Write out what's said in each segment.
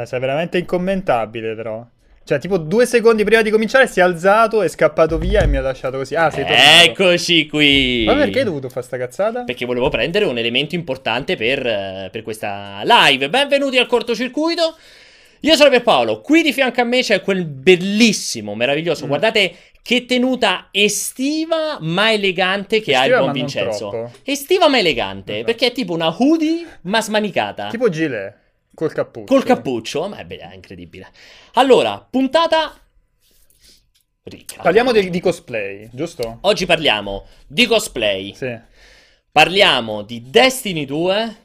Cioè, sei veramente incommentabile, però. Cioè, tipo due secondi prima di cominciare si è alzato, è scappato via e mi ha lasciato così. Ah, sei tornato. Eccoci qui. Ma perché hai dovuto fare sta cazzata? Perché volevo prendere un elemento importante per, eh, per questa live. Benvenuti al cortocircuito. Io sono Pierpaolo, qui di fianco a me c'è quel bellissimo, meraviglioso, Mm. guardate che tenuta estiva ma elegante che ha il Estiva, buon Vincenzo. Estiva ma elegante, Esatto. perché è tipo una hoodie ma smanicata. Tipo gilet, col cappuccio. Col cappuccio, ma è beh, è incredibile. Allora, puntata ricca. Parliamo di, di cosplay, giusto? Oggi parliamo di cosplay. Sì. Parliamo di Destiny 2.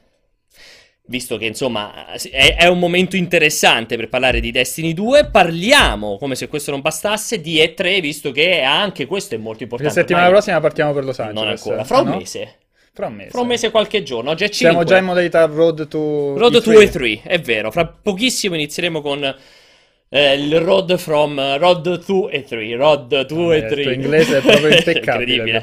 Visto che insomma è, è un momento interessante per parlare di Destiny 2, parliamo, come se questo non bastasse, di E3, visto che anche questo è molto La importante. settimana Ormai prossima partiamo per Los Angeles. Non ancora, fra un Ah, no? mese. Fra un mese. Fra un mese e qualche giorno. Oggi è 5. Siamo già in modalità road to... Road E3. to E3, è vero. Fra pochissimo inizieremo con eh, il road from Road to E3. Road to Eh, E3. il tuo inglese è proprio impeccabile.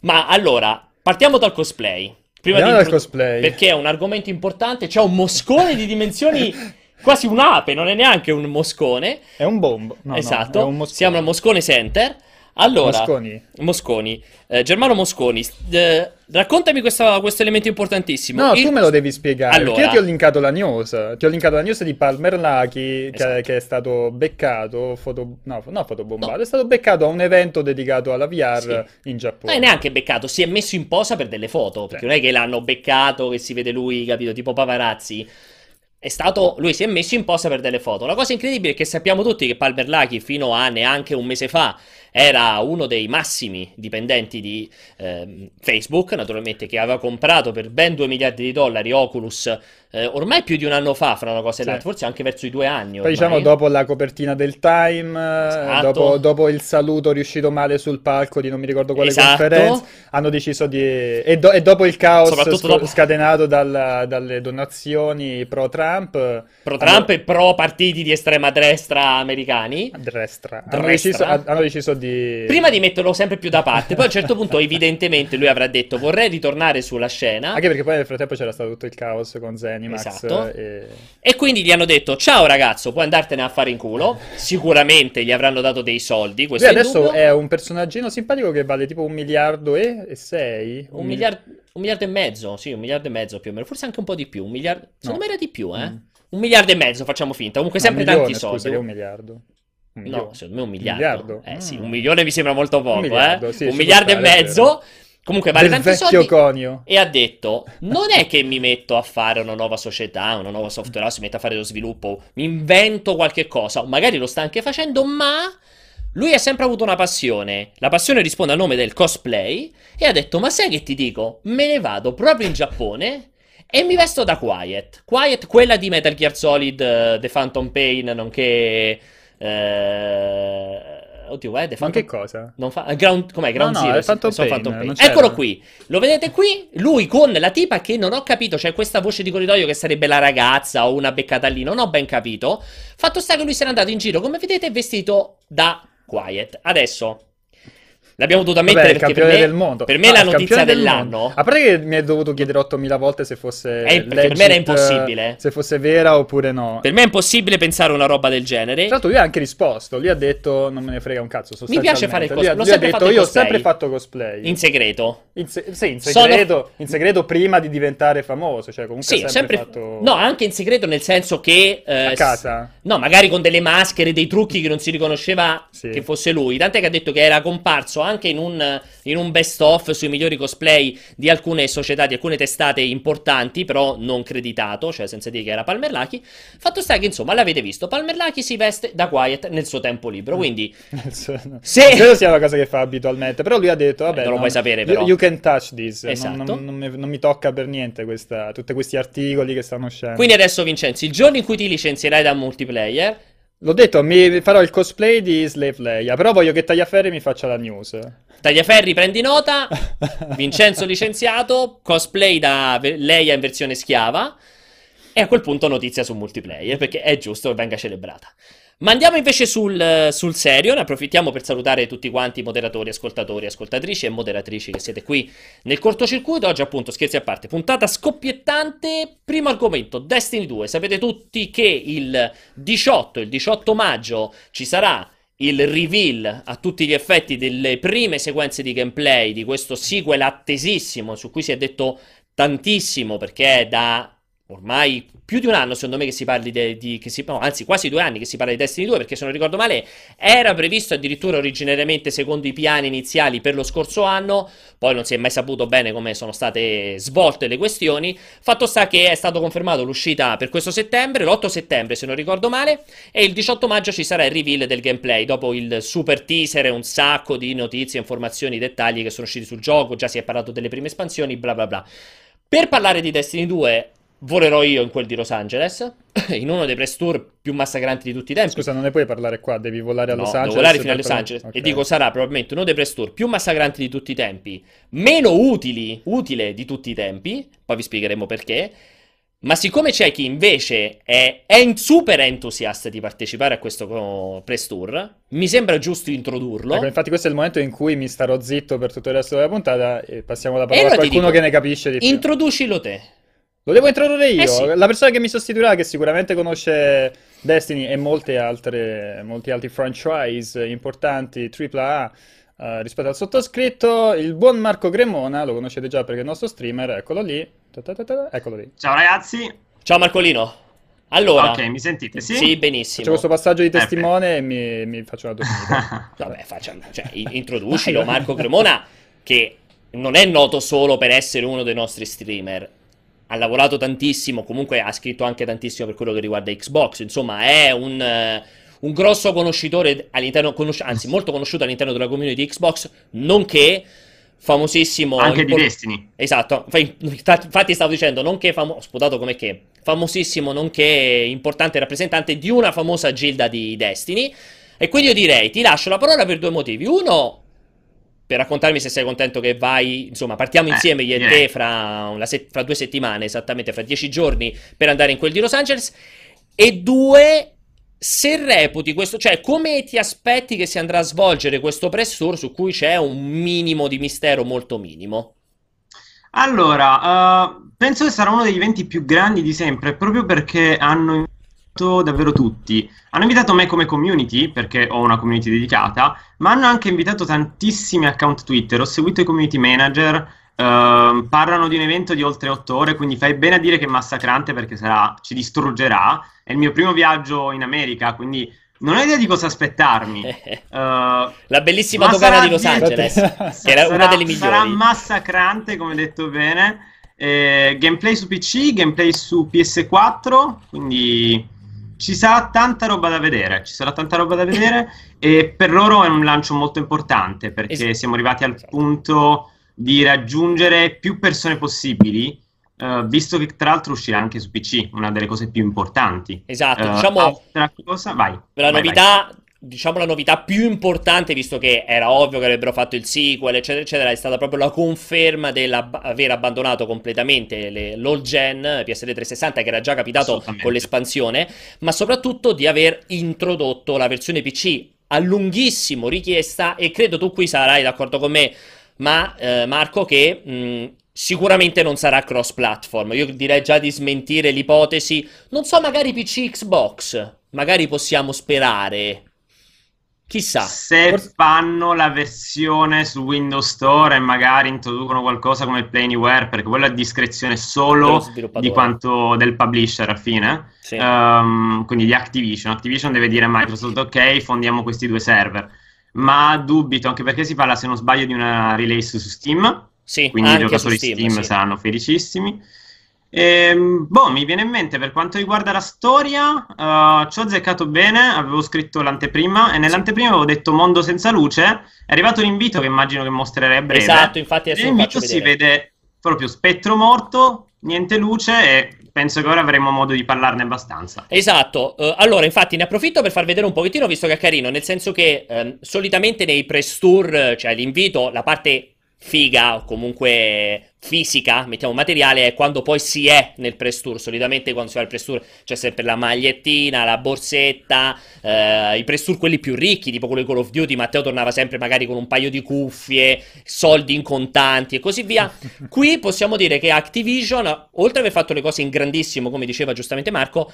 Ma allora, partiamo dal cosplay. Prima Andiamo di dal cosplay. Perché è un argomento importante. C'è un moscone di dimensioni quasi un'ape, non è neanche un moscone. È un bombo. No, no, esatto. è un. Siamo al Moscone Center. Allora, Mosconi. Mosconi. Eh, Germano Mosconi, eh, raccontami questa- questo elemento importantissimo. No, Il- tu me lo devi spiegare. Allora. Perché io ti ho linkato la news. Ti ho linkato la news di Palmer Lucky, che, Esatto. che è stato beccato, foto, no, no, fotobombato, No. è stato beccato a un evento dedicato alla VR in Giappone. Non è neanche beccato, si è messo in posa per delle foto. Perché Sì. non è che l'hanno beccato, che si vede lui, capito, tipo paparazzi. È stato, lui si è messo in posa per delle foto. La cosa incredibile è che sappiamo tutti che Palmer Lucky fino a neanche un mese fa era uno dei massimi dipendenti di ehm, Facebook, naturalmente che aveva comprato per ben 2 miliardi di dollari Oculus eh, ormai più di un anno fa, fra una cosa e Sì. l'altra, forse anche verso i due anni. Poi ormai. diciamo dopo la copertina del Time, eh, Esatto. dopo, dopo il saluto riuscito male sul palco di non mi ricordo quale Esatto. conferenza, hanno deciso di... E, do- e dopo il caos sco- dopo- scatenato dal- dalle donazioni pro-Trump... Pro Trump e pro partiti di estrema destra americani. Destra. Hanno deciso, hanno deciso di... Prima di metterlo sempre più da parte, poi a un certo punto, evidentemente, lui avrà detto: Vorrei ritornare sulla scena. Anche perché poi nel frattempo c'era stato tutto il caos con Zenimax. Esatto. E... E quindi gli hanno detto: Ciao ragazzo, puoi andartene a fare in culo. Sicuramente gli avranno dato dei soldi. Lui Questo è adesso indubbio. è un personaggino simpatico che vale tipo un miliardo e, e sei. un miliardo, un miliardo e mezzo. Sì, un miliardo e mezzo più o meno. Forse anche un po' di più. Un miliardo. Secondo No. me era di più, eh. Mm. Un miliardo e mezzo, facciamo finta. Comunque, sempre un milione, tanti scusa, soldi. è un miliardo. Un milione. No, secondo me un miliardo. miliardo? Eh sì, Ah. un milione mi sembra molto poco, miliardo, eh. sì, un miliardo e stare, è mezzo. Comunque vale Del tanti soldi. conio. E ha detto: Non è che mi metto a fare una nuova società, una nuova software house, mi metto a fare lo sviluppo, mi invento qualche cosa, magari lo sta anche facendo, ma lui ha sempre avuto una passione. La passione risponde al nome del cosplay. E ha detto: Ma sai che ti dico? Me ne vado proprio in Giappone. E mi vesto da Quiet. Quiet, quella di Metal Gear Solid, eh, The Phantom Pain, nonché. Eh... Oddio, è The Ma Phantom che cosa? non fa... Ground... Com'è? Ground No, no, Zero? è Phantom Sono Pain, Pain. Eccolo qui. Lo vedete qui? Lui con la tipa che non ho capito, c'è questa voce di corridoio che sarebbe la ragazza o una beccata lì, non ho ben capito. Fatto sta che lui se n'è andato in giro, come vedete, vestito da Quiet. Adesso l'abbiamo dovuta Vabbè, mettere il perché per me, del mondo. per me Ah, è la notizia del dell'anno. mondo. A parte che mi hai dovuto chiedere 8000 volte se fosse Eh, perché per me era legit, impossibile. Se fosse vera oppure no. Per me è impossibile pensare una roba del genere. Tra l'altro lui ha anche risposto, lui ha detto non me ne frega un cazzo Mi piace fare il cosplay, Lui, lui ha detto io ho sempre fatto cosplay. In segreto. In se- sì, in Sono- segreto, in segreto prima di diventare famoso, cioè comunque Sì, sempre, sempre. fatto No, anche in segreto, nel senso che. eh, a casa. No, magari con delle maschere, dei trucchi che non si riconosceva Sì. che fosse lui. Tant'è che ha detto che era comparso anche in un, in un best of sui migliori cosplay di alcune società, di alcune testate importanti, però non creditato, cioè senza dire che era Palmer Lucky. Fatto sta che, insomma, l'avete visto. Palmer Lucky si veste da Quiet nel suo tempo libero. Mm. Quindi, Se... Credo sia una cosa che fa abitualmente, però lui ha detto, vabbè, Eh, non lo no, puoi sapere, però. You, can touch this, Non- Esatto. non, non mi, non mi tocca per niente questa, tutti questi articoli che stanno uscendo. Quindi adesso, Vincenzo, il giorno in cui ti licenzierai da multiplayer. L'ho detto, mi farò il cosplay di Slave Leia, però voglio che Tagliaferri mi faccia la news. Tagliaferri, prendi nota. Vincenzo licenziato, cosplay da Leia in versione schiava. E a quel punto notizia su multiplayer, perché è giusto che venga celebrata. Ma andiamo invece sul, sul, serio, ne approfittiamo per salutare tutti quanti i moderatori, ascoltatori, ascoltatrici e moderatrici che siete qui nel cortocircuito. Oggi appunto, scherzi a parte, puntata scoppiettante. Primo argomento, Destiny 2. Sapete tutti che il 18, il 18 maggio ci sarà il reveal a tutti gli effetti delle prime sequenze di gameplay di questo sequel attesissimo su cui si è detto tantissimo perché è da ormai più di un anno, secondo me, che si parli di, di si, no, anzi quasi due anni che si parla di Destiny 2, perché se non ricordo male era previsto addirittura originariamente secondo i piani iniziali per lo scorso anno, poi non si è mai saputo bene come sono state svolte le questioni. Fatto sta che è stato confermato l'uscita per questo settembre, l'8 settembre se non ricordo male, e il 18 maggio ci sarà il reveal del gameplay, dopo il super teaser e un sacco di notizie, informazioni, dettagli che sono usciti sul gioco, già si è parlato delle prime espansioni, bla bla bla. Per parlare di Destiny 2 volerò io in quel di Los Angeles, in uno dei press tour più massacranti di tutti i tempi. Scusa, non ne puoi parlare qua, devi volare a no, Los Angeles. Devo volare fino a Los Angeles. Okay. E dico, sarà probabilmente uno dei press tour più massacranti di tutti i tempi, meno utili, utile di tutti i tempi, poi vi spiegheremo perché. Ma siccome c'è chi invece è, è super entusiasta di partecipare a questo press tour, mi sembra giusto introdurlo. Ecco, infatti questo è il momento in cui mi starò zitto per tutto il resto della puntata e passiamo la parola a qualcuno dico, che ne capisce di più. Introducilo te. Lo devo introdurre io. Eh sì. La persona che mi sostituirà, che sicuramente conosce Destiny e molte altre, molti altri franchise importanti, AAA, uh, eh, rispetto al sottoscritto, il buon Marco Cremona, lo conoscete già perché è il nostro streamer, eccolo lì. Eccolo lì. Ciao ragazzi. Ciao Marcolino. Allora, ok, mi sentite? Sì, sì benissimo. Faccio questo passaggio di testimone e mi, mi, faccio una domanda. Vabbè, facciamo, cioè, introducilo Marco Cremona, che non è noto solo per essere uno dei nostri streamer, ha lavorato tantissimo, comunque ha scritto anche tantissimo per quello che riguarda Xbox, insomma è un, uh, un grosso conoscitore all'interno, conosci- anzi molto conosciuto all'interno della community Xbox, nonché famosissimo... Anche di Destiny. Esatto, infatti stavo dicendo, nonché famoso, sputato come che, famosissimo, nonché importante rappresentante di una famosa gilda di Destiny, e quindi io direi, ti lascio la parola per due motivi. Uno, per raccontarmi se sei contento che vai, insomma, partiamo eh, insieme io e yeah. te fra, set- fra, due settimane, esattamente fra dieci giorni, per andare in quel di Los Angeles. E due, se reputi questo, cioè come ti aspetti che si andrà a svolgere questo press tour su cui c'è un minimo di mistero molto minimo? Allora, uh, penso che sarà uno degli eventi più grandi di sempre, proprio perché hanno davvero tutti. Hanno invitato me come community, perché ho una community dedicata, ma hanno anche invitato tantissimi account Twitter. Ho seguito i community manager, uh, parlano di un evento di oltre 8 ore, quindi fai bene a dire che è massacrante perché sarà, ci distruggerà. È il mio primo viaggio in America, quindi non ho idea di cosa aspettarmi. Uh, La bellissima dogana di Los Angeles, che era una delle migliori. Sarà massacrante, come detto bene. Eh, gameplay su PC, gameplay su PS4, quindi ci sarà tanta roba da vedere, ci sarà tanta roba da vedere e per loro è un lancio molto importante perché esatto. siamo arrivati al punto di raggiungere più persone possibili, uh, visto che tra l'altro uscirà anche su PC, una delle cose più importanti. Esatto, uh, diciamo... Altra cosa, vai. La vai, novità vai diciamo la novità più importante, visto che era ovvio che avrebbero fatto il sequel, eccetera, eccetera, è stata proprio la conferma dell'aver abbandonato completamente le, l'old gen PS3 360, che era già capitato con l'espansione, ma soprattutto di aver introdotto la versione PC a lunghissimo richiesta, e credo tu qui sarai d'accordo con me, ma eh, Marco, che mh, sicuramente non sarà cross platform. Io direi già di smentire l'ipotesi. Non so, magari PC Xbox. Magari possiamo sperare. Chissà. Se forse... fanno la versione su Windows Store e magari introducono qualcosa come Play Anywhere, perché quello è discrezione solo di quanto del publisher alla fine. Sì. Um, quindi di Activision. Activision deve dire a Microsoft: ok, fondiamo questi due server. Ma dubito, anche perché si parla, se non sbaglio, di una release su Steam. Sì, quindi i giocatori Steam, Steam sì. saranno felicissimi. Ehm, boh, mi viene in mente per quanto riguarda la storia, uh, ci ho azzeccato bene, avevo scritto l'anteprima e nell'anteprima avevo detto mondo senza luce, è arrivato l'invito che immagino che mostrerei a breve. Esatto, infatti adesso Nell'invito si vede proprio spettro morto, niente luce e penso che ora avremo modo di parlarne abbastanza. Esatto, uh, allora infatti ne approfitto per far vedere un pochettino visto che è carino, nel senso che um, solitamente nei press tour, cioè l'invito, la parte figa o comunque fisica, mettiamo materiale, è quando poi si è nel press tour. Solitamente quando si va al press tour c'è sempre la magliettina, la borsetta, eh, i press tour quelli più ricchi, tipo quello di Call of Duty, Matteo tornava sempre magari con un paio di cuffie, soldi in contanti e così via. Qui possiamo dire che Activision, oltre ad aver fatto le cose in grandissimo, come diceva giustamente Marco,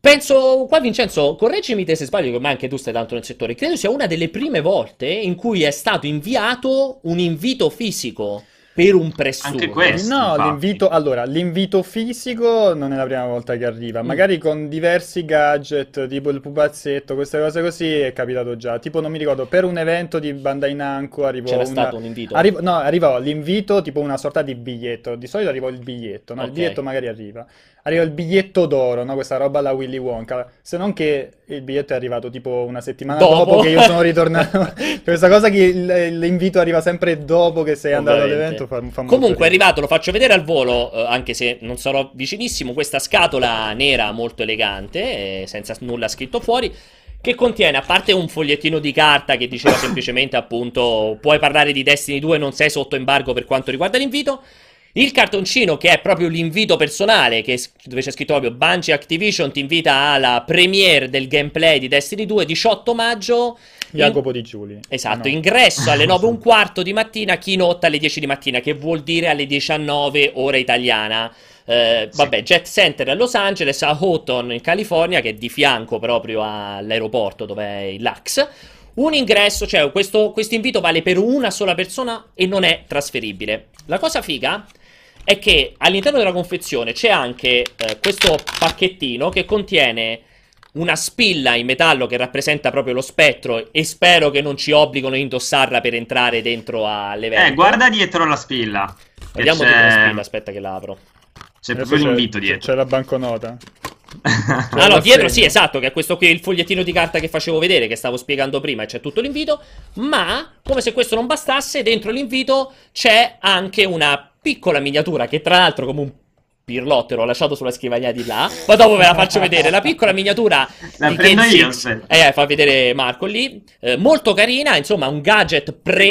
Penso, qua Vincenzo, correggimi te se sbaglio, ma anche tu stai tanto nel settore, credo sia una delle prime volte in cui è stato inviato un invito fisico per un press Anche questo. No, infatti. l'invito, allora, l'invito fisico non è la prima volta che arriva, Mm. magari con diversi gadget, tipo il pupazzetto, queste cose così è capitato già. Tipo, non mi ricordo, per un evento di Bandai Namco arrivò C'era una... stato un invito. arrivo- no, arrivò l'invito, tipo una sorta di biglietto. Di solito arriva il biglietto, no? Il Ok. biglietto magari arriva. Arriva il biglietto d'oro, no? Questa roba alla Willy Wonka. Se non che il biglietto è arrivato tipo una settimana Dopo. dopo, che io sono ritornato. Questa cosa che il- l'invito arriva sempre dopo che sei andato all'evento fa, fa Comunque è arrivato, lo faccio vedere al volo, eh, anche se non sarò vicinissimo, questa scatola nera molto elegante, eh, senza nulla scritto fuori, che contiene, a parte un fogliettino di carta che diceva semplicemente appunto puoi parlare di Destiny 2, non sei sotto embargo per quanto riguarda l'invito, il cartoncino che è proprio l'invito personale, che, dove c'è scritto proprio Bungie Activision ti invita alla premiere del gameplay di Destiny 2 18 maggio. in- Jacopo Di Giuli. Esatto, no. ingresso alle 9 e un quarto di mattina, keynote alle 10 di mattina, che vuol dire alle 19 ora italiana. Eh, Sì. Vabbè, Jet Center a Los Angeles, a Houghton in California, che è di fianco proprio all'aeroporto dove è il LAX. Un ingresso, cioè questo invito vale per una sola persona e non è trasferibile. La cosa figa è che all'interno della confezione c'è anche eh, questo pacchettino che contiene una spilla in metallo che rappresenta proprio lo spettro e spero che non ci obbligano a indossarla per entrare dentro all'evento. Eh, guarda dietro la spilla. Vediamo c'è, dietro la spilla, aspetta che l'apro. c'è Adesso proprio c'è- l'invito c'è- dietro. C'è la banconota. Ah no, dietro sì, esatto, che è questo qui, il fogliettino di carta che facevo vedere, che stavo spiegando prima, e c'è tutto l'invito, ma, come se questo non bastasse, dentro l'invito c'è anche una piccola miniatura, che tra l'altro come un pirlottero ho lasciato sulla scrivania di là, ma dopo ve la faccio vedere, la piccola miniatura La di prendo Kate io, aspetta. Eh, fa vedere Marco lì, Eh, molto carina, insomma, un gadget pre...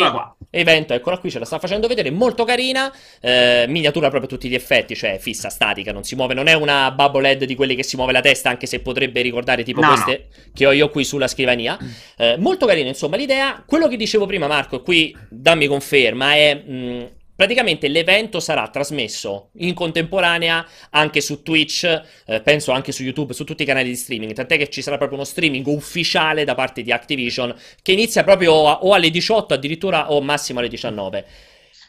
Evento, eccola qui, ce la sta facendo vedere, molto carina, eh, miniatura proprio a tutti gli effetti, cioè fissa, statica, non si muove, non è una bubble LED di quelli che si muove la testa, anche se potrebbe ricordare tipo No, queste che ho io qui sulla scrivania. Eh, molto carina, insomma, l'idea. Quello che dicevo prima, Marco, qui dammi conferma, è... mh, Praticamente l'evento sarà trasmesso in contemporanea anche su Twitch, eh, penso anche su YouTube, su tutti i canali di streaming, tant'è che ci sarà proprio uno streaming ufficiale da parte di Activision che inizia proprio a- o alle 18 addirittura o massimo alle 19.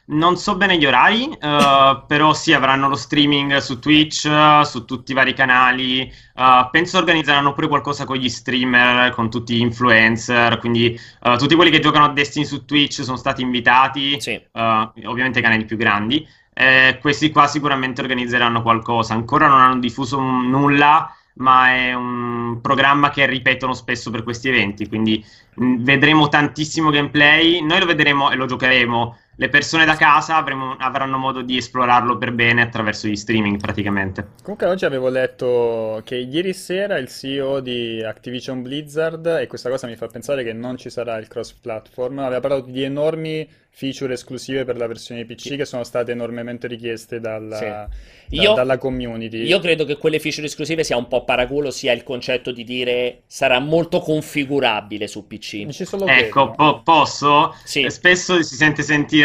Non so bene gli orari, eh, però sì, avranno lo streaming su Twitch, eh, su tutti i vari canali. eh, penso organizzeranno pure qualcosa con gli streamer, con tutti gli influencer. Quindi tutti quelli che giocano a Destiny su Twitch sono stati invitati, Sì. ovviamente i canali più grandi. Eh, questi qua sicuramente organizzeranno qualcosa. Ancora non hanno diffuso un- nulla, ma è un programma che ripetono spesso per questi eventi. Quindi mh, vedremo tantissimo gameplay. Noi lo vedremo e lo giocheremo. Le persone da casa avremo- avranno modo di esplorarlo per bene attraverso gli streaming praticamente. Comunque oggi avevo letto che ieri sera il CEO di Activision Blizzard, e questa cosa mi fa pensare che non ci sarà il cross-platform, aveva parlato di enormi feature esclusive per la versione PC che sono state enormemente richieste dalla, Sì. da- Io- dalla community. Io credo che quelle feature esclusive sia un po' paraculo, sia il concetto di dire sarà molto configurabile su PC. Ecco, po- posso? Sì. Spesso si sente sentire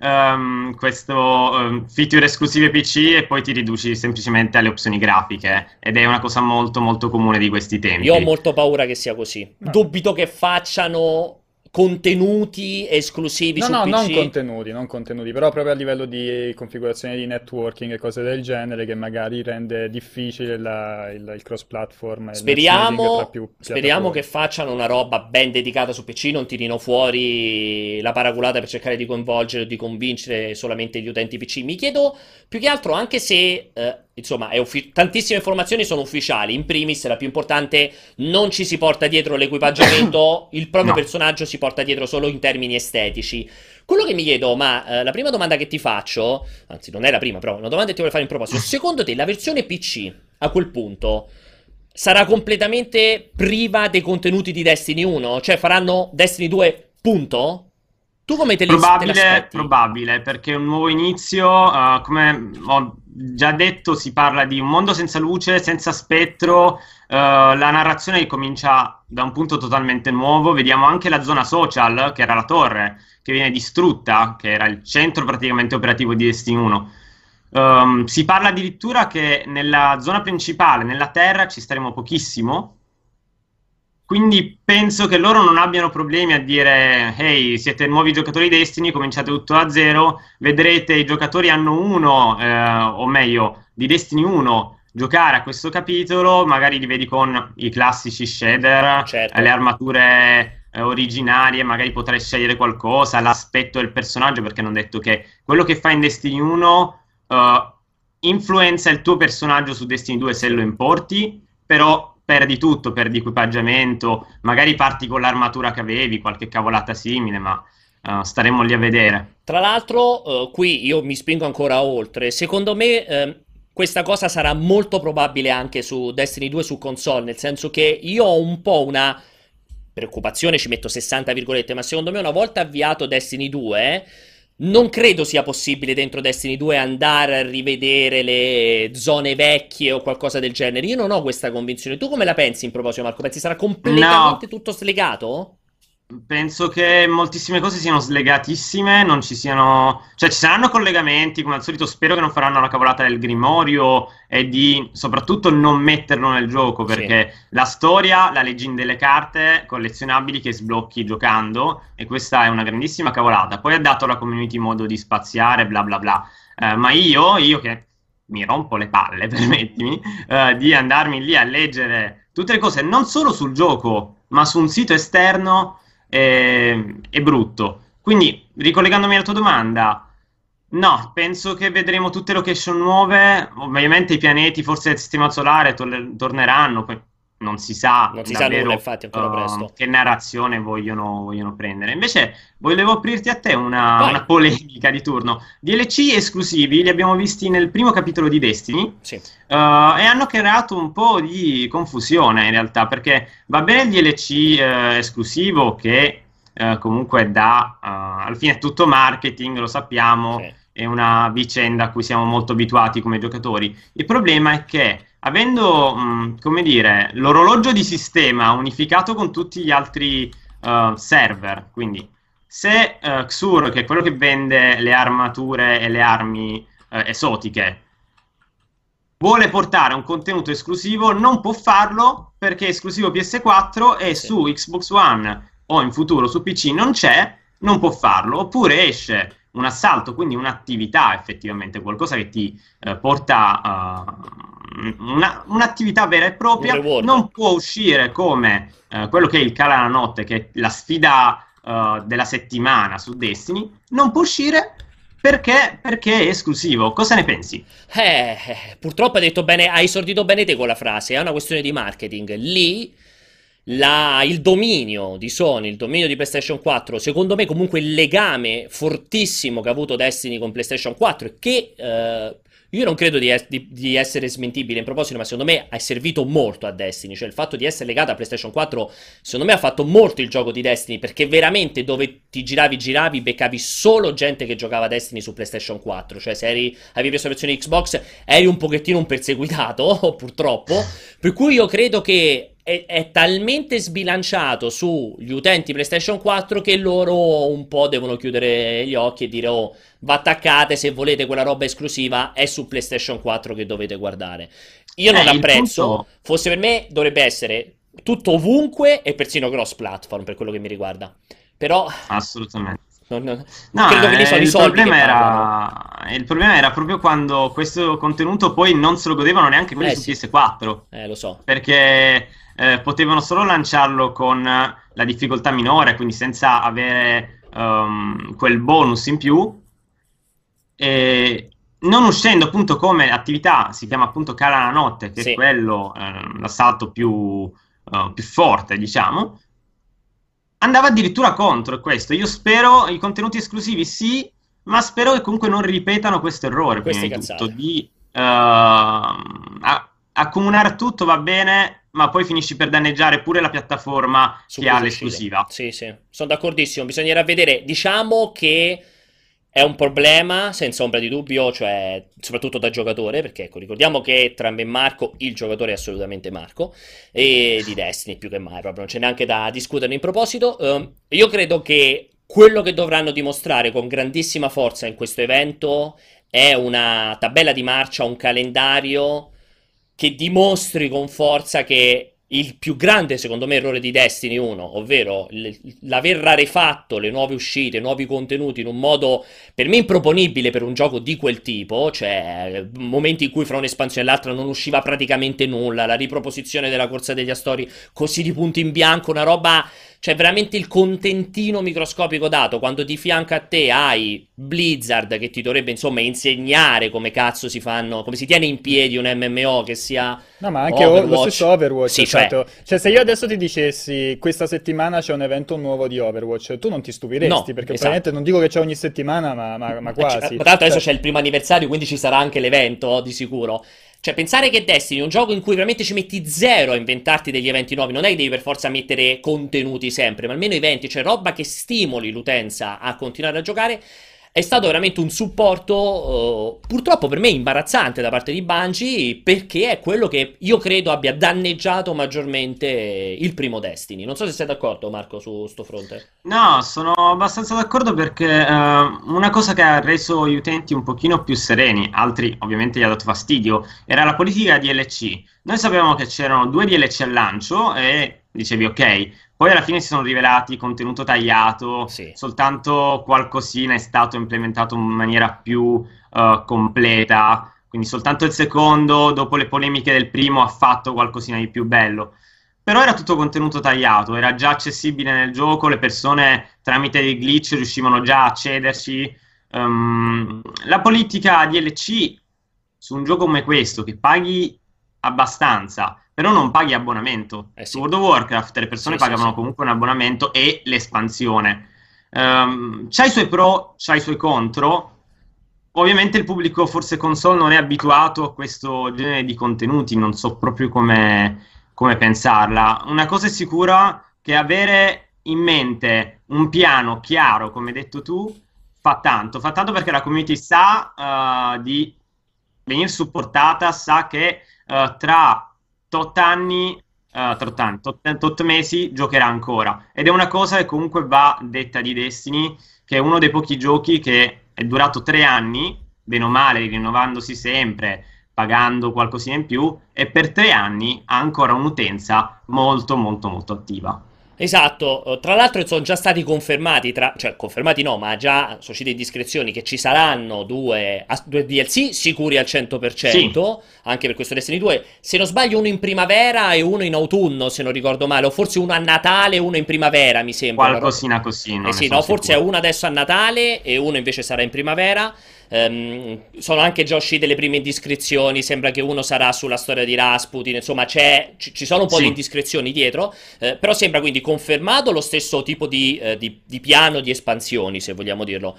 ehm, questo ehm, feature esclusive PC e poi ti riduci semplicemente alle opzioni grafiche ed è una cosa molto molto comune di questi tempi. Io ho molto paura che sia così. No. Dubito che facciano contenuti esclusivi No, su no, PC. non contenuti, non contenuti, però proprio a livello di configurazione di networking e cose del genere che magari rende difficile la- il, il cross-platform Speriamo, speriamo che facciano una roba ben dedicata su PC, non tirino fuori la paraculata per cercare di coinvolgere o di convincere solamente gli utenti PC. Mi chiedo più che altro, anche se eh, insomma è uffi- tantissime informazioni sono ufficiali, in primis la più importante, non ci si porta dietro l'equipaggiamento, il proprio No. personaggio si porta dietro solo in termini estetici. Quello che mi chiedo, ma eh, la prima domanda che ti faccio, anzi non è la prima, però una domanda che ti voglio fare in proposito, secondo te la versione PC a quel punto sarà completamente priva dei contenuti di Destiny 1? Cioè faranno Destiny 2 punto? Tu come te li Probabile, te probabile, perché un nuovo inizio, eh, come ho già detto, si parla di un mondo senza luce, senza spettro, eh, la narrazione comincia da un punto totalmente nuovo, vediamo anche la zona social, che era la torre, che viene distrutta, che era il centro praticamente operativo di Destiny 1. Um, si parla addirittura che nella zona principale, nella Terra, ci staremo pochissimo. Quindi penso che loro non abbiano problemi a dire: Ehi, siete nuovi giocatori Destiny, cominciate tutto da zero. Vedrete i giocatori hanno uno, eh, o meglio, di Destiny 1 giocare a questo capitolo. Magari li vedi con i classici shader, Certo. eh, le armature eh, originarie. Magari potrai scegliere qualcosa, l'aspetto del personaggio. Perché hanno detto che quello che fa in Destiny 1 uh, influenza il tuo personaggio su Destiny 2 se lo importi, però perdi tutto, perdi equipaggiamento, magari parti con l'armatura che avevi, qualche cavolata simile, ma uh, staremo lì a vedere. Tra l'altro, eh, qui io mi spingo ancora oltre. Secondo me, ehm, questa cosa sarà molto probabile anche su Destiny 2 su console, nel senso che io ho un po' una preoccupazione, ci metto 60 virgolette, ma secondo me una volta avviato Destiny 2, non credo sia possibile dentro Destiny 2 andare a rivedere le zone vecchie o qualcosa del genere. Io non ho questa convinzione. Tu come la pensi in proposito, Marco? Pensi sarà completamente tutto slegato? Penso che moltissime cose siano slegatissime, non ci siano... Cioè ci saranno collegamenti, come al solito spero che non faranno la cavolata del Grimorio e di soprattutto non metterlo nel gioco, perché la storia la leggi in delle carte collezionabili che sblocchi giocando e questa è una grandissima cavolata. Poi ha dato alla community modo di spaziare, bla bla bla. Eh, ma io, io che mi rompo le palle, permettimi, eh, di andarmi lì a leggere tutte le cose, non solo sul gioco, ma su un sito esterno è, è brutto. Quindi, ricollegandomi alla tua domanda, no, penso che vedremo tutte location nuove. Ovviamente i pianeti, forse del sistema solare, to- torneranno. Poi non si sa Non si sa davvero nulla, infatti, ancora uh, presto. che narrazione vogliono, vogliono prendere. Invece, volevo aprirti a te una, una polemica di turno. DLC esclusivi li abbiamo visti nel primo capitolo di Destiny. Sì. Uh, e hanno creato un po' di confusione in realtà perché va bene il DLC eh, esclusivo che eh, comunque dà uh, alla fine è tutto marketing, lo sappiamo, Sì. è una vicenda a cui siamo molto abituati come giocatori. Il problema è che avendo, mh, come dire, l'orologio di sistema unificato con tutti gli altri uh, server, quindi se uh, Xur, che è quello che vende le armature e le armi uh, esotiche, vuole portare un contenuto esclusivo, non può farlo perché è esclusivo PS4 e Sì. su Xbox One o in futuro su PC non c'è, non può farlo. Oppure esce un assalto, quindi un'attività effettivamente, qualcosa che ti eh, porta uh, una- un'attività vera e propria, non può uscire come eh, quello che è il Cala la notte, che è la sfida eh, della settimana su Destiny, non può uscire perché, perché è esclusivo. Cosa ne pensi? Eh, purtroppo hai detto bene, hai esordito bene te con la frase, è una questione di marketing. Lì la- il dominio di Sony, il dominio di PlayStation 4, secondo me comunque il legame fortissimo che ha avuto Destiny con PlayStation 4 e che eh, io non credo di, es- di- di essere smentibile in proposito, ma secondo me è servito molto a Destiny, cioè il fatto di essere legato a PlayStation 4 secondo me ha fatto molto il gioco di Destiny perché veramente dove ti giravi giravi beccavi solo gente che giocava Destiny su PlayStation 4, cioè se eri, avevi preso la versione Xbox eri un pochettino un perseguitato purtroppo, per cui io credo che è, è talmente sbilanciato sugli utenti PlayStation 4 che loro un po' devono chiudere gli occhi e dire oh va attaccate se volete quella roba esclusiva è su PlayStation 4 che dovete guardare. Io non Eh, il l'apprezzo, punto- fosse per me dovrebbe essere tutto ovunque e persino cross platform per quello che mi riguarda. Però Assolutamente. non- non- No, credo che eh, sono i il, soldi problema era, il problema era proprio quando questo contenuto poi non se lo godevano neanche quelli Eh, su sì. PS4, Eh, lo so. perché eh, potevano solo lanciarlo con la difficoltà minore, quindi senza avere ehm, quel bonus in più, e non uscendo appunto come attività, si chiama appunto Cala la notte, che Sì. è quello, eh, l'assalto più, eh, più forte, diciamo, andava addirittura contro questo. Io spero i contenuti esclusivi sì, ma spero che comunque non ripetano questo errore. Prima di tutto, di ehm, a- accomunare tutto va bene, ma poi finisci per danneggiare pure la piattaforma Su che ha l'esclusiva. Sì, sì, sono d'accordissimo. Bisognerà vedere. Diciamo che è un problema, senza ombra di dubbio, cioè, soprattutto da giocatore, perché ecco, ricordiamo che tra me e Marco il giocatore è assolutamente Marco, e di Destiny più che mai, proprio non c'è neanche da discutere in proposito. Ehm, io credo che quello che dovranno dimostrare con grandissima forza in questo evento è una tabella di marcia, un calendario che dimostri con forza che il più grande, secondo me, errore di Destiny 1, ovvero l'aver rarefatto le nuove uscite, i nuovi contenuti in un modo per me improponibile per un gioco di quel tipo, cioè momenti in cui fra un'espansione e l'altra non usciva praticamente nulla, la riproposizione della corsa degli astori così di punto in bianco, una roba cioè, veramente il contentino microscopico dato quando di fianco a te hai Blizzard che ti dovrebbe, insomma, insegnare come cazzo si fanno, come si tiene in piedi un MMO che sia. No, ma anche o- lo Overwatch. stesso Overwatch, Sì, cioè- esatto. Cioè, se io adesso ti dicessi questa settimana c'è un evento nuovo di Overwatch, tu non ti stupiresti, No, perché esatto. probabilmente non dico che c'è ogni settimana, ma, ma- ma quasi. Ma tra l'altro adesso Cioè, c'è il primo anniversario, quindi ci sarà anche l'evento, di sicuro. Cioè, pensare che Destiny è un gioco in cui veramente ci metti zero a inventarti degli eventi nuovi, non è che devi per forza mettere contenuti sempre, ma almeno eventi, cioè roba che stimoli l'utenza a continuare a giocare, è stato veramente un supporto, eh, purtroppo per me imbarazzante da parte di Bungie, perché è quello che io credo abbia danneggiato maggiormente il primo Destiny. Non so se sei d'accordo, Marco, su sto fronte. No, sono abbastanza d'accordo perché eh, una cosa che ha reso gli utenti un pochino più sereni, altri ovviamente gli ha dato fastidio, era la politica DLC. Noi sapevamo che c'erano due DLC al lancio e dicevi ok, poi alla fine si sono rivelati contenuto tagliato, Sì. soltanto qualcosina è stato implementato in maniera più eh, completa, quindi soltanto il secondo, dopo le polemiche del primo, ha fatto qualcosina di più bello. Però era tutto contenuto tagliato, era già accessibile nel gioco, le persone tramite dei glitch riuscivano già a accederci. Ehm, la politica DLC su un gioco come questo, che paghi abbastanza, però non paghi abbonamento. Eh sì. Su World of Warcraft le persone Sì, pagavano sì. comunque un abbonamento e l'espansione. Ehm, c'ha i suoi pro, c'ha i suoi contro. Ovviamente il pubblico forse console non è abituato a questo genere di contenuti, non so proprio come, come pensarla. Una cosa è sicura che avere in mente un piano chiaro, come hai detto tu, fa tanto. Fa tanto perché la community sa eh, di venire supportata, sa che eh, tra tot anni, tra tot anni, tot, tot mesi giocherà ancora. Ed è una cosa che comunque va detta di Destiny, che è uno dei pochi giochi che è durato tre anni, bene o male, rinnovandosi sempre, pagando qualcosina in più, e per tre anni ha ancora un'utenza molto, molto, molto attiva. Esatto, tra l'altro sono già stati confermati, tra, cioè confermati no, ma già sono uscite indiscrezioni che ci saranno due, due DLC sicuri al 100%, anche per questo Destiny 2. Se non sbaglio uno in primavera e uno in autunno, se non ricordo male, o forse uno a Natale e uno in primavera, mi sembra. Qualcosina così, non Eh sì, no, forse è uno adesso a Natale e uno invece sarà in primavera. Ehm, sono anche già uscite le prime indiscrezioni. Sembra che uno sarà sulla storia di Rasputin. Insomma, c'è, ci, sono un po' Sì. di indiscrezioni dietro. eh, però sembra quindi confermato lo stesso tipo di, eh, di- di piano di espansioni, se vogliamo dirlo.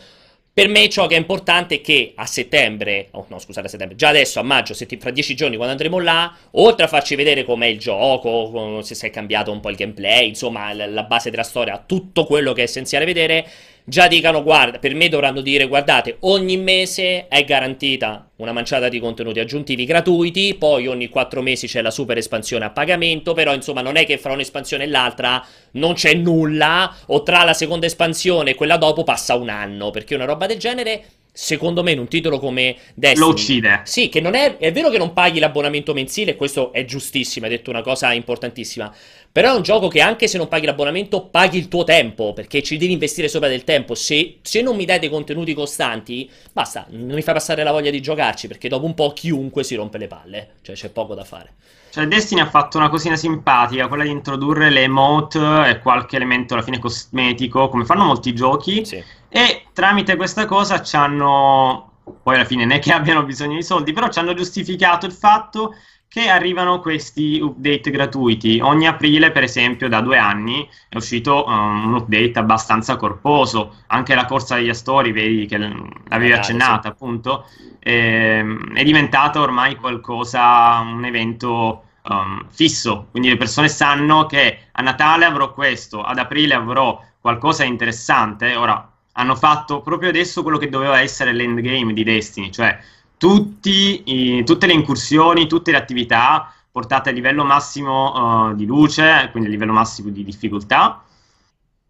Per me ciò che è importante è che a settembre, oh no scusate a settembre, già adesso a maggio, setti- fra dieci giorni quando andremo là, oltre a farci vedere com'è il gioco, se si è cambiato un po' il gameplay, insomma la base della storia, tutto quello che è essenziale vedere, già dicano guarda, per me dovranno dire guardate, ogni mese è garantita una manciata di contenuti aggiuntivi gratuiti, poi ogni quattro mesi c'è la super espansione a pagamento, però insomma non è che fra un'espansione e l'altra non c'è nulla, o tra la seconda espansione e quella dopo passa un anno, perché una roba del genere, secondo me, in un titolo come Destiny... Lo uccide. Sì, che non è, è vero che non paghi l'abbonamento mensile, questo è giustissimo, hai detto una cosa importantissima. Però è un gioco che anche se non paghi l'abbonamento, paghi il tuo tempo, perché ci devi investire sopra del tempo. Se, se non mi dai dei contenuti costanti, basta, non mi fai passare la voglia di giocarci, perché dopo un po' chiunque si rompe le palle, cioè c'è poco da fare. Cioè, Destiny ha fatto una cosina simpatica, quella di introdurre le emote e qualche elemento alla fine cosmetico, come fanno molti giochi. Sì. E tramite questa cosa ci hanno, poi alla fine non è che abbiano bisogno di soldi, però ci hanno giustificato il fatto che arrivano questi update gratuiti. Ogni aprile, per esempio, da due anni è uscito um, un update abbastanza corposo. Anche la corsa degli Astori, vedi che l'avevi Magari, accennata, sì. appunto, ehm, è diventata ormai qualcosa, un evento um, fisso, quindi le persone sanno che a Natale avrò questo, ad aprile avrò qualcosa di interessante. Ora, hanno fatto proprio adesso quello che doveva essere l'endgame di Destiny, cioè tutti, i, tutte le incursioni, tutte le attività portate a livello massimo uh, di luce, quindi a livello massimo di difficoltà,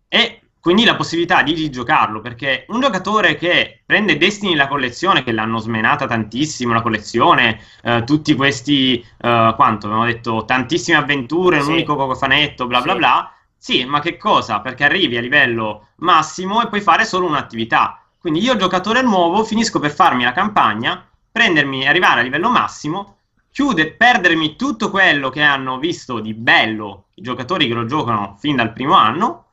e quindi la possibilità di giocarlo, perché un giocatore che prende Destiny la collezione, che l'hanno smenata tantissimo la collezione, uh, tutti questi, uh, quanto abbiamo detto, tantissime avventure, sì. un unico cofanetto, bla bla sì. bla, sì, ma che cosa? Perché arrivi a livello massimo e puoi fare solo un'attività. Quindi io, giocatore nuovo, finisco per farmi la campagna, prendermi, arrivare a livello massimo, chiude, perdermi tutto quello che hanno visto di bello i giocatori che lo giocano fin dal primo anno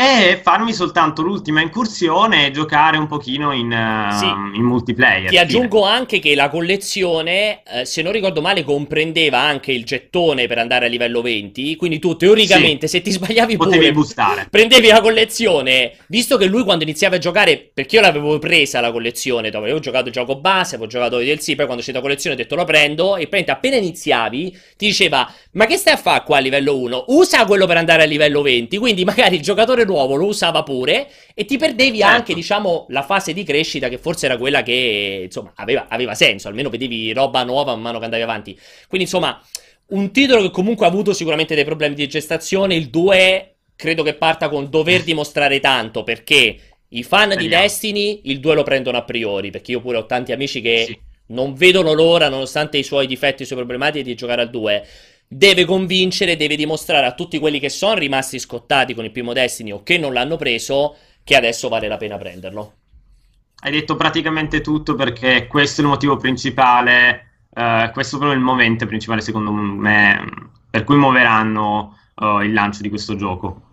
e farmi soltanto l'ultima incursione e giocare un pochino in, uh, sì. in multiplayer. Ti aggiungo anche che la collezione, eh, se non ricordo male, comprendeva anche il gettone per andare a livello 20, quindi tu teoricamente sì. se ti sbagliavi Potevi pure boostare. prendevi la collezione, visto che lui quando iniziava a giocare, perché io l'avevo presa la collezione, dove avevo giocato il gioco base, avevo giocato i DLC, poi quando c'è la collezione ho detto lo prendo e prendi appena iniziavi ti diceva "Ma che stai a fare qua a livello 1? Usa quello per andare a livello 20". Quindi magari il giocatore nuovo lo usava pure e ti perdevi certo. anche, diciamo, la fase di crescita che forse era quella che, insomma, aveva, aveva senso, almeno vedevi roba nuova man mano che andavi avanti. Quindi, insomma, un titolo che comunque ha avuto sicuramente dei problemi di gestazione, il 2 credo che parta con dover dimostrare tanto, perché i fan Vediamo. di Destiny il 2 lo prendono a priori, perché io pure ho tanti amici che sì. non vedono l'ora, nonostante i suoi difetti e i suoi problematiche, di giocare al 2 deve convincere, deve dimostrare a tutti quelli che sono rimasti scottati con il primo Destiny o che non l'hanno preso che adesso vale la pena prenderlo. Hai detto praticamente tutto perché questo è il motivo principale, uh, questo è proprio il momento principale secondo me per cui muoveranno uh, il lancio di questo gioco.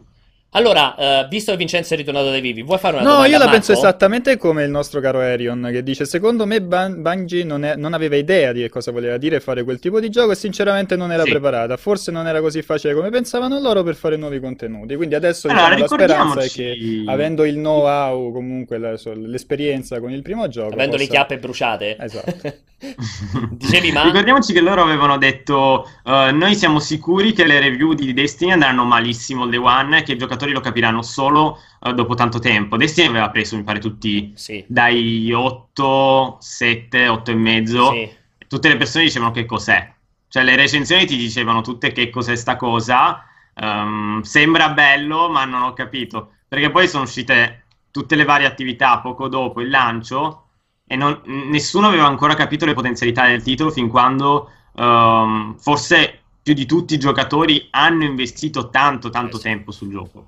Allora, uh, visto che Vincenzo è ritornato dai vivi, vuoi fare una no, domanda? No, io la Marco? penso esattamente come il nostro caro Arion, che dice: Secondo me Ban- Bungie non, è, non, aveva idea di cosa voleva dire fare quel tipo di gioco e sinceramente non era sì. preparata. Forse non era così facile come pensavano loro per fare nuovi contenuti. Quindi adesso allora, diciamo, la speranza è che, avendo il know-how, comunque la, l'esperienza con il primo gioco, avendo possa... le chiappe bruciate, esatto. Dicevi, ma ricordiamoci che loro avevano detto: uh, Noi siamo sicuri che le review di Destiny andranno malissimo il day one e che i giocatori lo capiranno solo solo uh, dopo tanto tempo. Destiny aveva preso, mi pare, tutti sì. dai 8, 7, 8 e mezzo. Sì. Tutte le persone dicevano che cos'è. Cioè, le recensioni ti dicevano tutte che cos'è sta cosa. Um, sembra bello, ma non ho capito. Perché poi sono uscite tutte le varie attività poco dopo il lancio e non, nessuno aveva ancora capito le potenzialità del titolo fin quando um, forse più di tutti i giocatori hanno investito tanto tanto eh tempo sul gioco.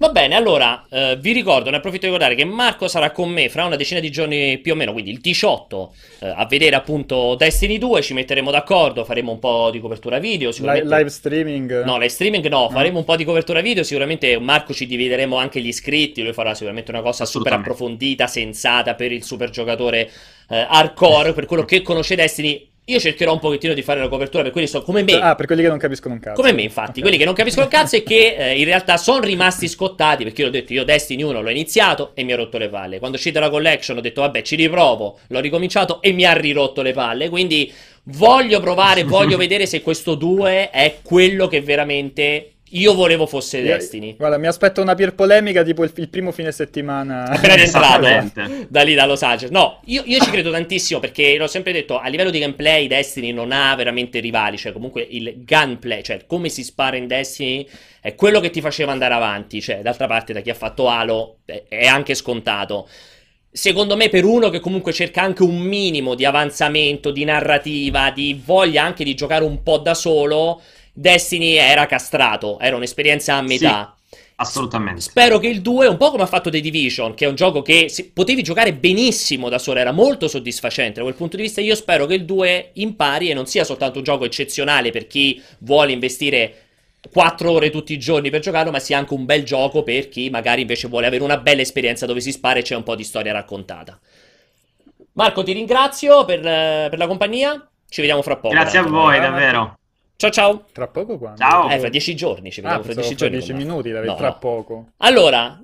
Va bene, allora eh, vi ricordo, ne approfitto di ricordare che Marco sarà con me fra una decina di giorni più o meno, quindi il 18, eh, a vedere appunto Destiny 2, ci metteremo d'accordo, faremo un po' di copertura video. Sicuramente... Live streaming? No, live streaming no, faremo no. un po' di copertura video, sicuramente Marco ci divideremo anche gli iscritti, lui farà sicuramente una cosa super approfondita, sensata per il super giocatore eh, hardcore, per quello che conosce Destiny io cercherò un pochettino di fare la copertura per quelli che sono come me. Ah, per quelli che non capiscono un cazzo. Come me, infatti. Okay. Quelli che non capiscono un cazzo e che eh, in realtà sono rimasti scottati perché io ho detto io Destiny 1 l'ho iniziato e mi ha rotto le palle. Quando è uscita la collection ho detto vabbè ci riprovo, l'ho ricominciato e mi ha rirotto le palle. Quindi voglio provare, voglio vedere se questo 2 è quello che veramente io volevo fosse Destiny. Guarda, mi aspetto una peer polemica tipo il, il primo fine settimana. Appena entrato da lì da Los Angeles. No, io, io, ci credo tantissimo perché l'ho sempre detto, a livello di gameplay Destiny non ha veramente rivali, cioè comunque il gunplay, cioè come si spara in Destiny è quello che ti faceva andare avanti, cioè d'altra parte da chi ha fatto Halo è anche scontato. Secondo me, per uno che comunque cerca anche un minimo di avanzamento, di narrativa, di voglia anche di giocare un po' da solo, Destiny era castrato, era un'esperienza a metà. Sì, assolutamente. Spero che il 2, un po' come ha fatto The Division, che è un gioco che potevi giocare benissimo da solo, era molto soddisfacente da quel punto di vista. Io spero che il 2 impari e non sia soltanto un gioco eccezionale per chi vuole investire 4 ore tutti i giorni per giocarlo, ma sia anche un bel gioco per chi magari invece vuole avere una bella esperienza dove si spara e c'è un po' di storia raccontata. Marco, ti ringrazio per, per la compagnia. Ci vediamo fra poco. Grazie a voi, davvero. Ciao ciao. Tra poco quando? Ciao. Eh, fra dieci giorni ci vediamo ah, fra dieci fra giorni. dieci minuti, no, tra no. poco. Allora,